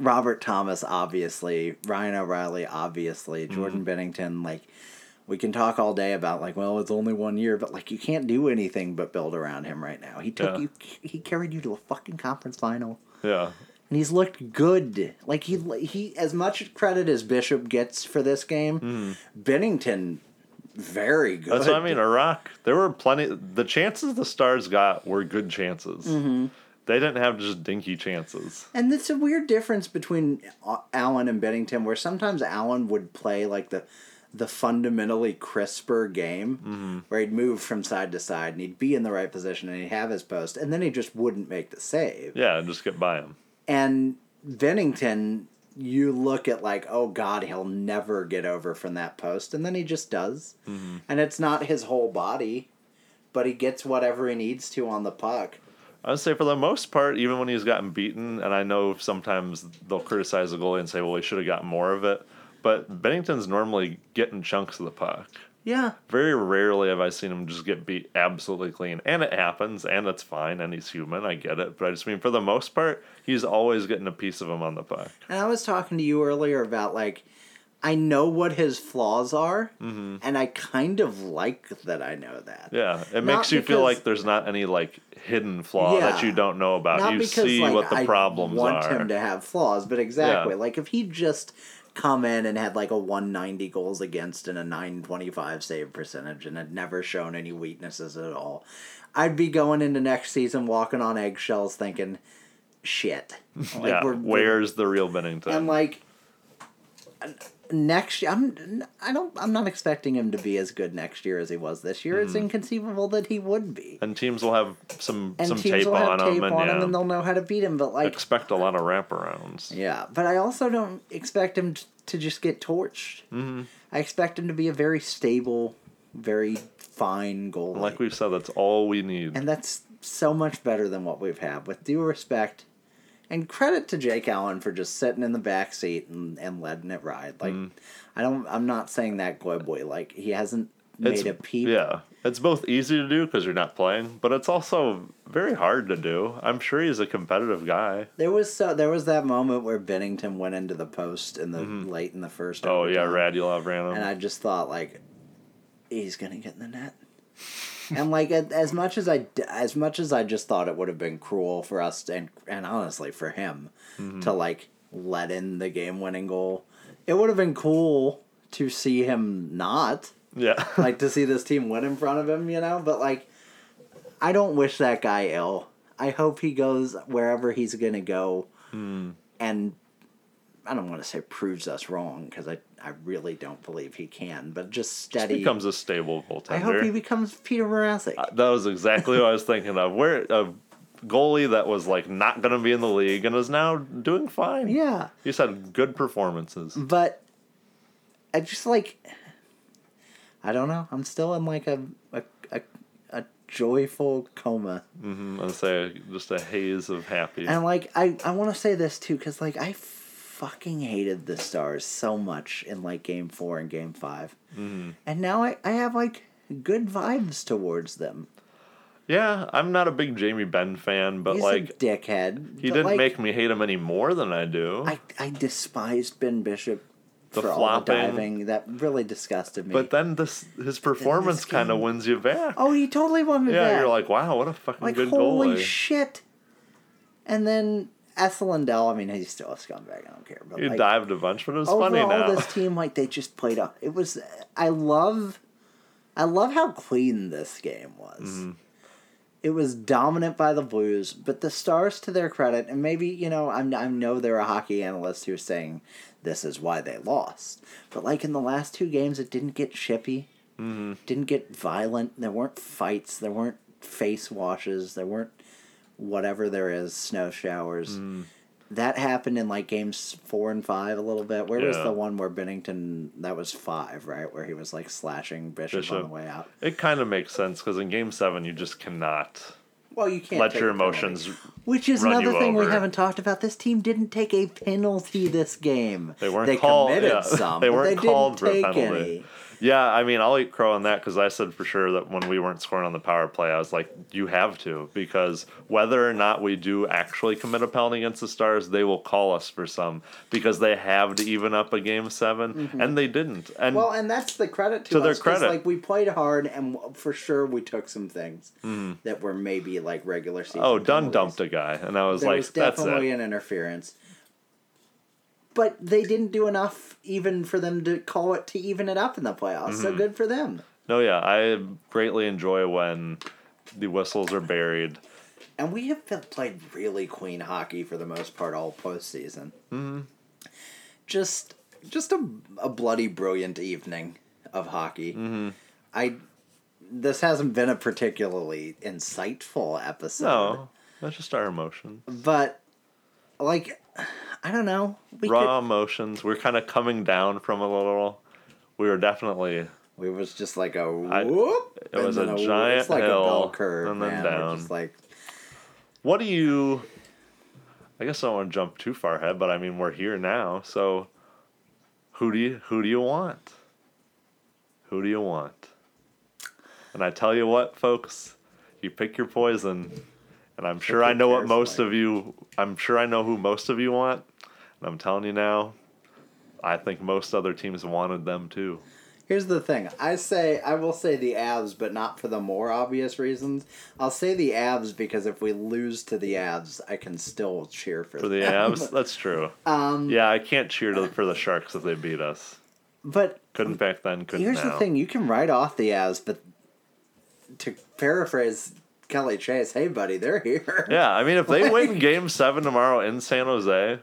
Robert Thomas, obviously, Ryan O'Reilly, obviously, Mm-hmm. Jordan Binnington, like we can talk all day about like, well, it's only one year, but like you can't do anything but build around him right now. He took Yeah. you, he carried you to a fucking conference final, Yeah. and he's looked good. Like he he as much credit as Bishop gets for this game, Binnington, very good. Mm-hmm. That's what I mean. Iraq, there were plenty. The chances the Stars got were good chances. Mm-hmm. They didn't have just dinky chances. And it's a weird difference between uh, Allen and Binnington, where sometimes Allen would play like the the fundamentally crisper game, Mm-hmm. where he'd move from side to side and he'd be in the right position and he'd have his post, and then he just wouldn't make the save. Yeah, and just get by him. And Binnington, you look at like, oh God, he'll never get over from that post, and then he just does, Mm-hmm. and it's not his whole body, but he gets whatever he needs to on the puck. I would say for the most part, even when he's gotten beaten, and I know sometimes they'll criticize the goalie and say, well, he should have gotten more of it. But Binnington's normally getting chunks of the puck. Yeah, Very rarely have I seen him just get beat absolutely clean. And it happens, and it's fine, and he's human. I get it. But I just mean, for the most part, he's always getting a piece of him on the puck. And I was talking to you earlier about like I know what his flaws are, and I kind of like that I know that. Mm-hmm. Yeah, it Not makes you feel like there's not any like hidden flaw that you don't know about. Not you because see like what the I problems want are. him to have flaws, but exactly Yeah. like if he just come in and had like a 190 goals against and a 925 save percentage and had never shown any weaknesses at all, I'd be going into next season walking on eggshells thinking, shit. Like, yeah, where's the real Binnington? and like next year i'm i don't i'm not expecting him to be as good next year as he was this year Mm-hmm. it's inconceivable that he would be and teams will have some and some tape on tape him, and on yeah, him and they'll know how to beat him but like expect a lot of wraparounds. yeah but i also don't expect him to just get torched mm-hmm. i expect him to be a very stable very fine goalie Like we've said, that's all we need. and that's so much better than what we've had. With due respect, and credit to Jake Allen for just sitting in the back seat and, and letting it ride. Like, Mm. I don't. I'm not saying that boy. Like he hasn't made it's a peep. yeah, it's both easy to do because you're not playing, but it's also very hard to do. I'm sure he's a competitive guy. There was so there was that moment where Binnington went into the post in the late in the first. Oh yeah, Radulov ran him. And I just thought like, he's gonna get in the net. And like as much as I as much as I just thought it would have been cruel for us and and honestly for him Mm-hmm. to like let in the game winning goal, it would have been cool to see him not yeah, like to see this team win in front of him, you know. But like, I don't wish that guy ill. I hope he goes wherever he's gonna go, Hmm. and I don't want to say proves us wrong because I I really don't believe he can. But just steady. becomes a stable goaltender. I hope he becomes Peter Mrazek. that was exactly what I was thinking of. Where a goalie that was like not going to be in the league and is now doing fine. yeah, he's had good performances. but I just like. I don't know. I'm still in like a a a, a joyful coma. Mm, I'd say just a haze of happy. And like I, I want to say this too, because like I fucking hated the Stars so much in like Game Four and Game 5 Mm-hmm. and now I, I have like good vibes towards them. yeah, I'm not a big Jamie Benn fan, but He's like a dickhead. he didn't like, make me hate him any more than I do. I I despised Ben Bishop The for all the flopping. diving. That really disgusted me. but then this his performance kind of wins you back. oh, he totally won me yeah, back. Yeah, you're like, wow, what a fucking like good holy goalie. shit. And then Esa Lindell, I mean, he's still a scumbag. I don't care. But he like, dived a bunch, but it was funny now. this team like they just played up it was i love i love how clean this game was Mm-hmm. it was dominant by the blues but the stars to their credit and maybe you know I'm, i know there are hockey analysts who are saying this is why they lost but like in the last two games it didn't get chippy Mm-hmm. didn't get violent there weren't fights there weren't face washes there weren't whatever there is snow showers Mm-hmm. that happened in like games four and five a little bit. Where was the one where Binnington? That was five, right? Where he was like slashing Bishop, on the way out. It kind of makes sense because in Game Seven, you just cannot Well, you can't let your emotions. Which is another thing we haven't talked about. This team didn't take a penalty this game. They weren't They called. committed yeah, some. they weren't they called didn't for a take penalty. any. Yeah, I mean, I'll eat crow on that because I said for sure that when we weren't scoring on the power play, I was like, you have to because whether or not we do actually commit a penalty against the Stars, they will call us for some because they have to even up a game 7 and they didn't. And Mm-hmm. Well, and that's the credit to, To their credit. Like we played hard, and for sure we took some things that were maybe like regular season. oh, Dunn penalties. dumped a guy, and I was There like, was that's definitely it. an interference. But they didn't do enough even for them to call it to even it up in the playoffs. Mm-hmm. So good for them. No, yeah, I greatly enjoy when the whistles are buried. And we have played really clean hockey for the most part all postseason. Mm-hmm. Just, just a, a bloody brilliant evening of hockey. Mm-hmm. I, this hasn't been a particularly insightful episode. No, that's just our emotions. but like, I don't know. We Raw emotions. We're kind of coming down from a little. We were definitely It was just like a whoop. it was and a then giant It's like a hill, bell curve, and then man. We're down. just like What do you? I guess I don't want to jump too far ahead, but I mean we're here now. So, who do you who do you want? Who do you want? And I tell you what, folks, you pick your poison, and I'm sure I know what most carefully. of you. I'm sure I know who most of you want, and I'm telling you now. I think most other teams wanted them too. Here's the thing. I say I will say the Avs, but not for the more obvious reasons. I'll say the Avs because if we lose to the Avs, I can still cheer for, For the. Avs, that's true. Um, yeah, I can't cheer to, for the Sharks if they beat us. But Couldn't back then. Couldn't here's now. the thing: you can write off the Avs, but to paraphrase Kelly Chase, "Hey, buddy, they're here." Yeah, I mean, if they win Game Seven tomorrow in San Jose,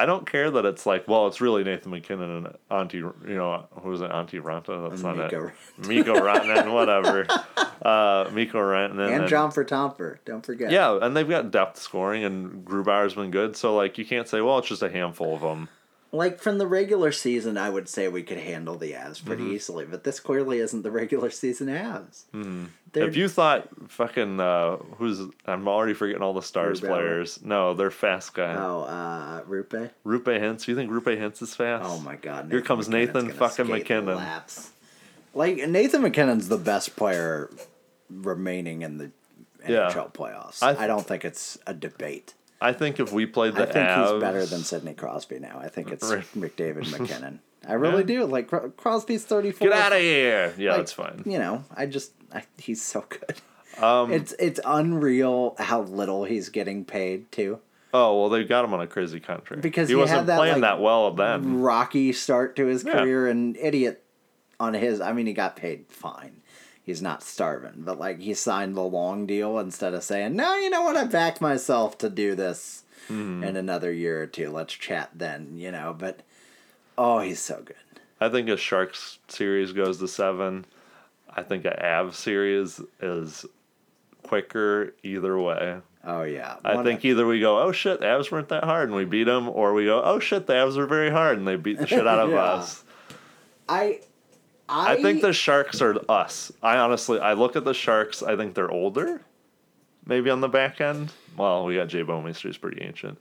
I don't care that it's like, well, it's really Nathan MacKinnon and Auntie, you know, who's it? Auntie Ranta? That's not Mikko it. Mikko Rantanen, whatever. Uh, Mikko Rantanen And John Vertomper, don't forget. Yeah, and they've got depth scoring, and Grubauer's been good. So like, you can't say, well, it's just a handful of them. Like from the regular season, I would say we could handle the Avs pretty Mm-hmm. easily, but this clearly isn't the regular season Avs. Mm-hmm. If you thought fucking uh, who's, I'm already forgetting all the stars Grubauer. players. No, they're fast guy. oh, uh, Roope. Roope Hintz. You think Roope Hintz is fast? Oh my God! Here comes MacKinnon's Nathan fucking MacKinnon. laps. Like Nathan MacKinnon's the best player remaining in the Yeah. NHL playoffs. I I, don't think it's a debate. I think if we played the I think Avs, he's better than Sidney Crosby now. I think it's Right. McDavid MacKinnon. I really do. Like Cro- Crosby's thirty four. Get out of here! Yeah, Like, that's fine. You know, I just I, he's so good. Um, it's it's unreal how little he's getting paid too. oh well, they got him on a crazy contract Because he he wasn't had that, playing like, that well then. Rocky start to his Yeah. career and idiot on his. I mean, he got paid fine. He's not starving, but like he signed the long deal instead of saying, "No, you know what? I backed myself to do this Mm-hmm. in another year or two. Let's chat then." You know, but oh, he's so good. I think a Sharks series goes to seven. I think a Avs series is quicker either way. Oh yeah, I think of- either we go, oh shit, the Avs weren't that hard and we beat them, or we go, oh shit, the Avs were very hard and they beat the shit out of Yeah. us. I. I, I think the Sharks are us. I honestly, I look at the Sharks. I think they're older, maybe on the back end. Well, we got Jay Bouwmeester, who's pretty ancient.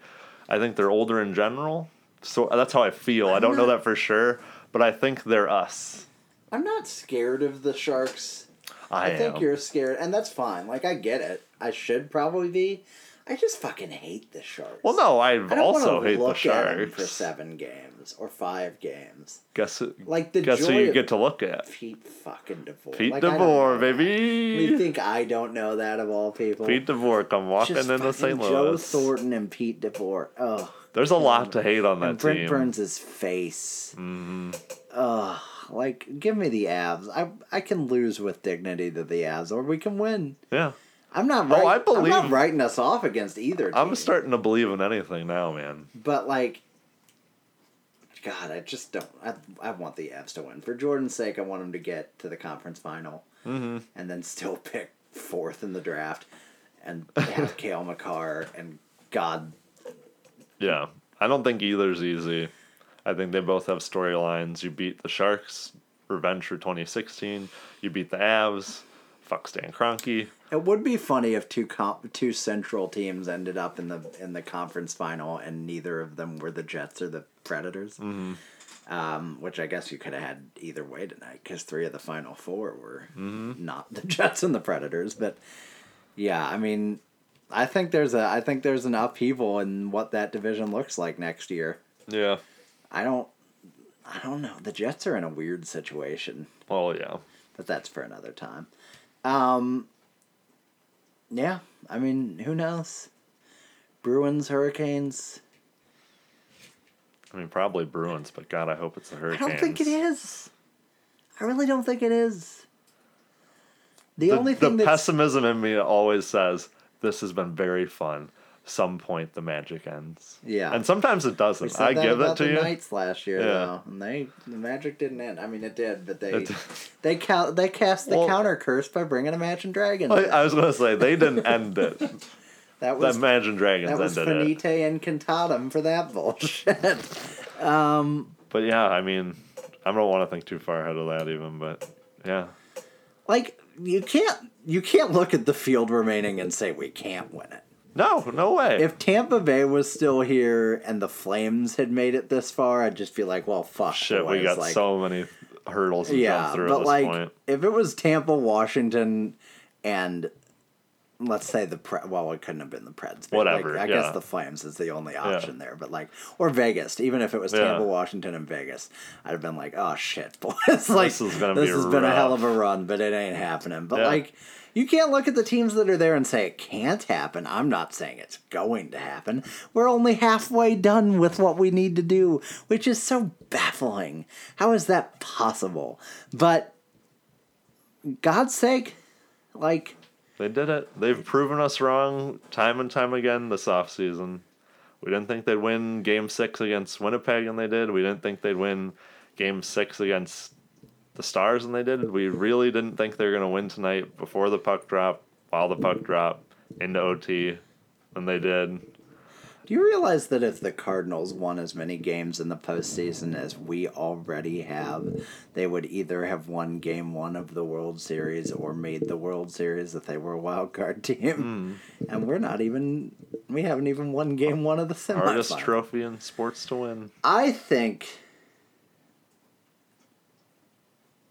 I think they're older in general. So that's how I feel. I don't know that for sure, but I think they're us. I'm not scared of the Sharks. I, I think am. you're scared, and that's fine. Like I get it. I should probably be. I just fucking hate the Sharks. Well, no, I also hate the look at 'em Sharks. for seven games or five games. Guess who- Like the guess who you get to look at? Pete fucking DeBoer. Pete Like, DeBoer, baby. You think I don't know that of all people? Pete DeBoer come walking Just into fucking St. Joe Louis. Thornton and Pete DeBoer. Oh, There's a lot to hate on that and Brent team. Burns' face. Mm-hmm. Ugh, like give me the abs. I I can lose with dignity to the abs, or we can win. Yeah, I'm not. Oh, Write, I I'm not writing us off against either. Team, I'm starting to believe in anything now, man. But like, God, I just don't. I, I want the Avs to win for Jordan's sake. I want them to get to the conference final, Mm-hmm. and then still pick fourth in the draft, and have Cale Makar and God. Yeah, I don't think either's easy. I think they both have storylines. You beat the Sharks, revenge for 2016. You beat the Avs, fuck Stan Kroenke. It would be funny if two comp, two central teams ended up in the in the conference final, and neither of them were the Jets or the Predators. Mm-hmm. um, which I guess you could have had either way tonight because three of the final four were not the Jets and the Predators. But yeah, I mean, I think there's a I think there's an upheaval in what that division looks like next year. Yeah. I don't I don't know. The Jets are in a weird situation, Oh yeah. but that's for another time. Um Yeah, I mean, who knows? Bruins, Hurricanes. I mean, probably Bruins, but God, I hope it's the I don't think it is. I really don't think it is. The, The, only the thing that's pessimism in me always says this has been very fun. Some point the magic ends. Yeah. and sometimes it doesn't. I that give it to the you. Knights last year, Yeah. though, and they the magic didn't end. I mean, it did, but they they count they cast the Well- counter curse by bringing Imagine Dragons. I. I was gonna say they didn't end it. that That was Imagine Dragons that was ended finite it. incantatum for that bullshit. um, But yeah, I mean, I don't want to think too far ahead of that even. But yeah, like you can't you can't look at the field remaining and say we can't win it. No, no way. If Tampa Bay was still here and the Flames had made it this far, I'd just be like, well, fuck. Shit, we got like, so many hurdles to yeah, jump through but at this like point. if it was Tampa, Washington, and let's say the pre- well, it couldn't have been the Preds. but, Whatever, Like, I yeah. guess the Flames is the only option there, but like or Vegas. Even if it was Tampa, Yeah. Washington, and Vegas, I'd have been like, oh shit, boys. like This is gonna this be has been a hell of a run, but it ain't happening. But Yeah. like. You can't look at the teams that are there and say it can't happen. I'm not saying it's going to happen. We're only halfway done with what we need to do, which is so baffling. How is that possible? But God's sake, like They did it. They've proven us wrong time and time again this offseason. We didn't think they'd win game six against Winnipeg, and they did. We didn't think they'd win game six against the Stars, and they did. We really didn't think they were going to win tonight before the puck drop, while the puck dropped, into OT, and they did. Do you realize that if the Cardinals won as many games in the postseason as we already have, they would either have won game one of the World Series or made the World Series if they were a wild card team? Hmm. And we're not even, we haven't even won game one of the semifinals. Hardest trophy in sports to win. I think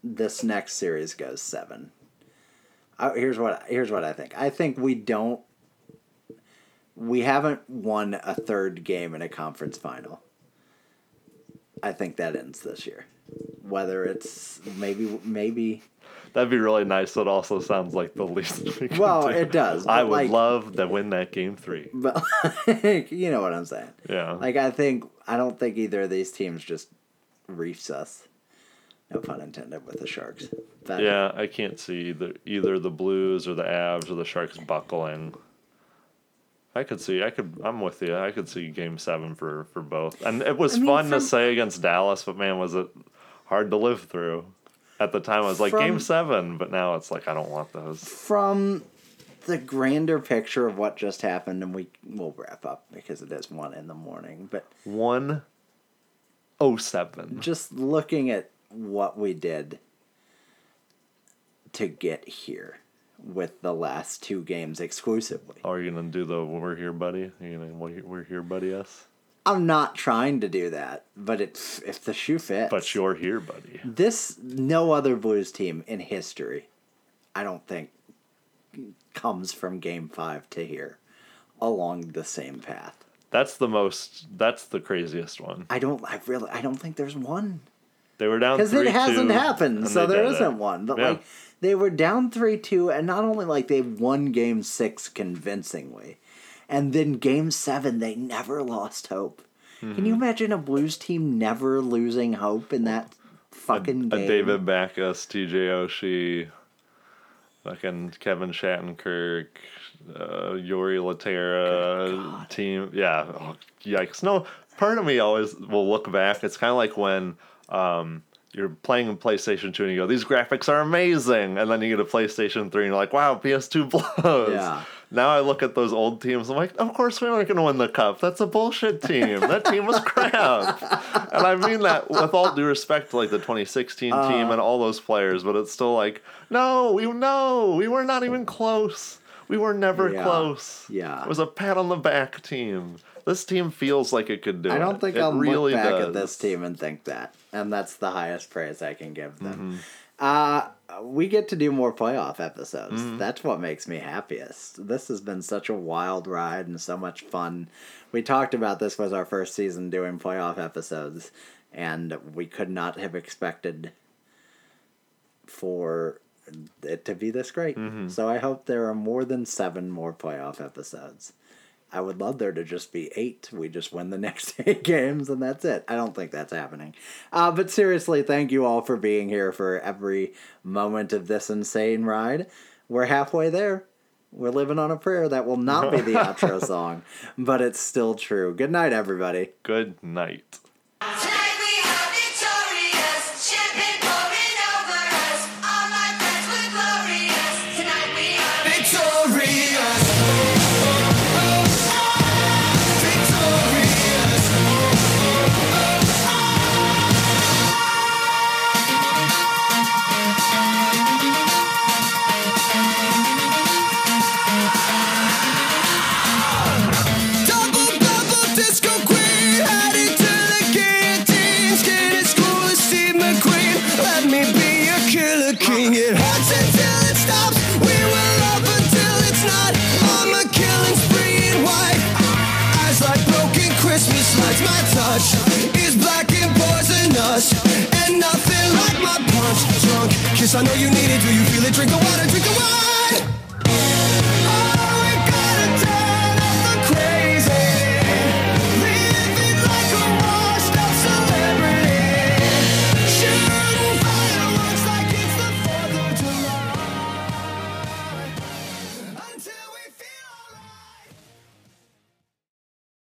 this next series goes seven. Uh, here's what here's what I think. I think we don't. We haven't won a third game in a conference final. I think that ends this year. Whether it's maybe maybe That'd be really nice. It also sounds like the least we could Well, do. it does, I would like- love to win that game three. but you know what I'm saying. Yeah. Like I think I don't think either of these teams just reefs us. No pun intended with the Sharks. That, Yeah, I can't see either either the Blues or the Avs or the Sharks buckling. I could see. I could. I'm with you. I could see Game Seven for for both. And it was I mean, fun to say against Dallas, but man, was it hard to live through. At the time, I was like From- Game Seven, but now it's like I don't want those. From the grander picture of what just happened, and we will wrap up because it is one in the morning. But One oh seven. just looking at what we did to get here with the last two games exclusively. Oh, are you gonna do the "We're here, buddy"? Are you gonna "We're we're here, buddy"? Us, I'm not trying to do that, but it's if the shoe fits. but you're here, buddy. this no other Blues team in history, I don't think, comes from Game Five to here along the same path. That's the most. That's the craziest one. I don't. I really. I don't think there's one They were down because it hasn't happened, so there isn't it. one. But Yeah. like they were down three two, and not only like they won Game Six convincingly, and then Game Seven they never lost hope. Can Mm-hmm. you imagine a Blues team never losing hope in that fucking a game? David Backes, TJ Oshie, fucking Kevin Shattenkirk, uh, Jori Lehtera team. Yeah, oh, yikes. No, part of me always will look back. It's kind of like when um, you're playing in PlayStation 2 and you go, these graphics are amazing. And then you get a PlayStation 3 and you're like, wow, PS2 blows. Yeah. Now I look at those old teams. I'm like, of course we aren't going to win the cup. That's a bullshit team. That team was crap. and I mean that with all due respect to like the 2016 Uh. team and all those players, but it's still like, no, we no, we were not even close. We were never Yeah. close. Yeah. it was a pat on the back team. This team feels like it could do it. I don't think it I'll really look back does. at this team and think that. and that's the highest praise I can give them. Uh, we get to do more playoff episodes. That's what makes me happiest. This has been such a wild ride and so much fun. We talked about this was our first season doing playoff episodes, and we could not have expected for it to be this great. So I hope there are more than seven more playoff episodes. I would love there to just be eight. We just win the next eight games and that's it. I don't think that's happening. Uh, but seriously, thank you all for being here for every moment of this insane ride. We're halfway there. We're living on a prayer. That will not be the outro song, but it's still true. Good night, everybody. Good night. Drunk kiss, I know you need it. Do you feel it? Drink the water, drink the wine.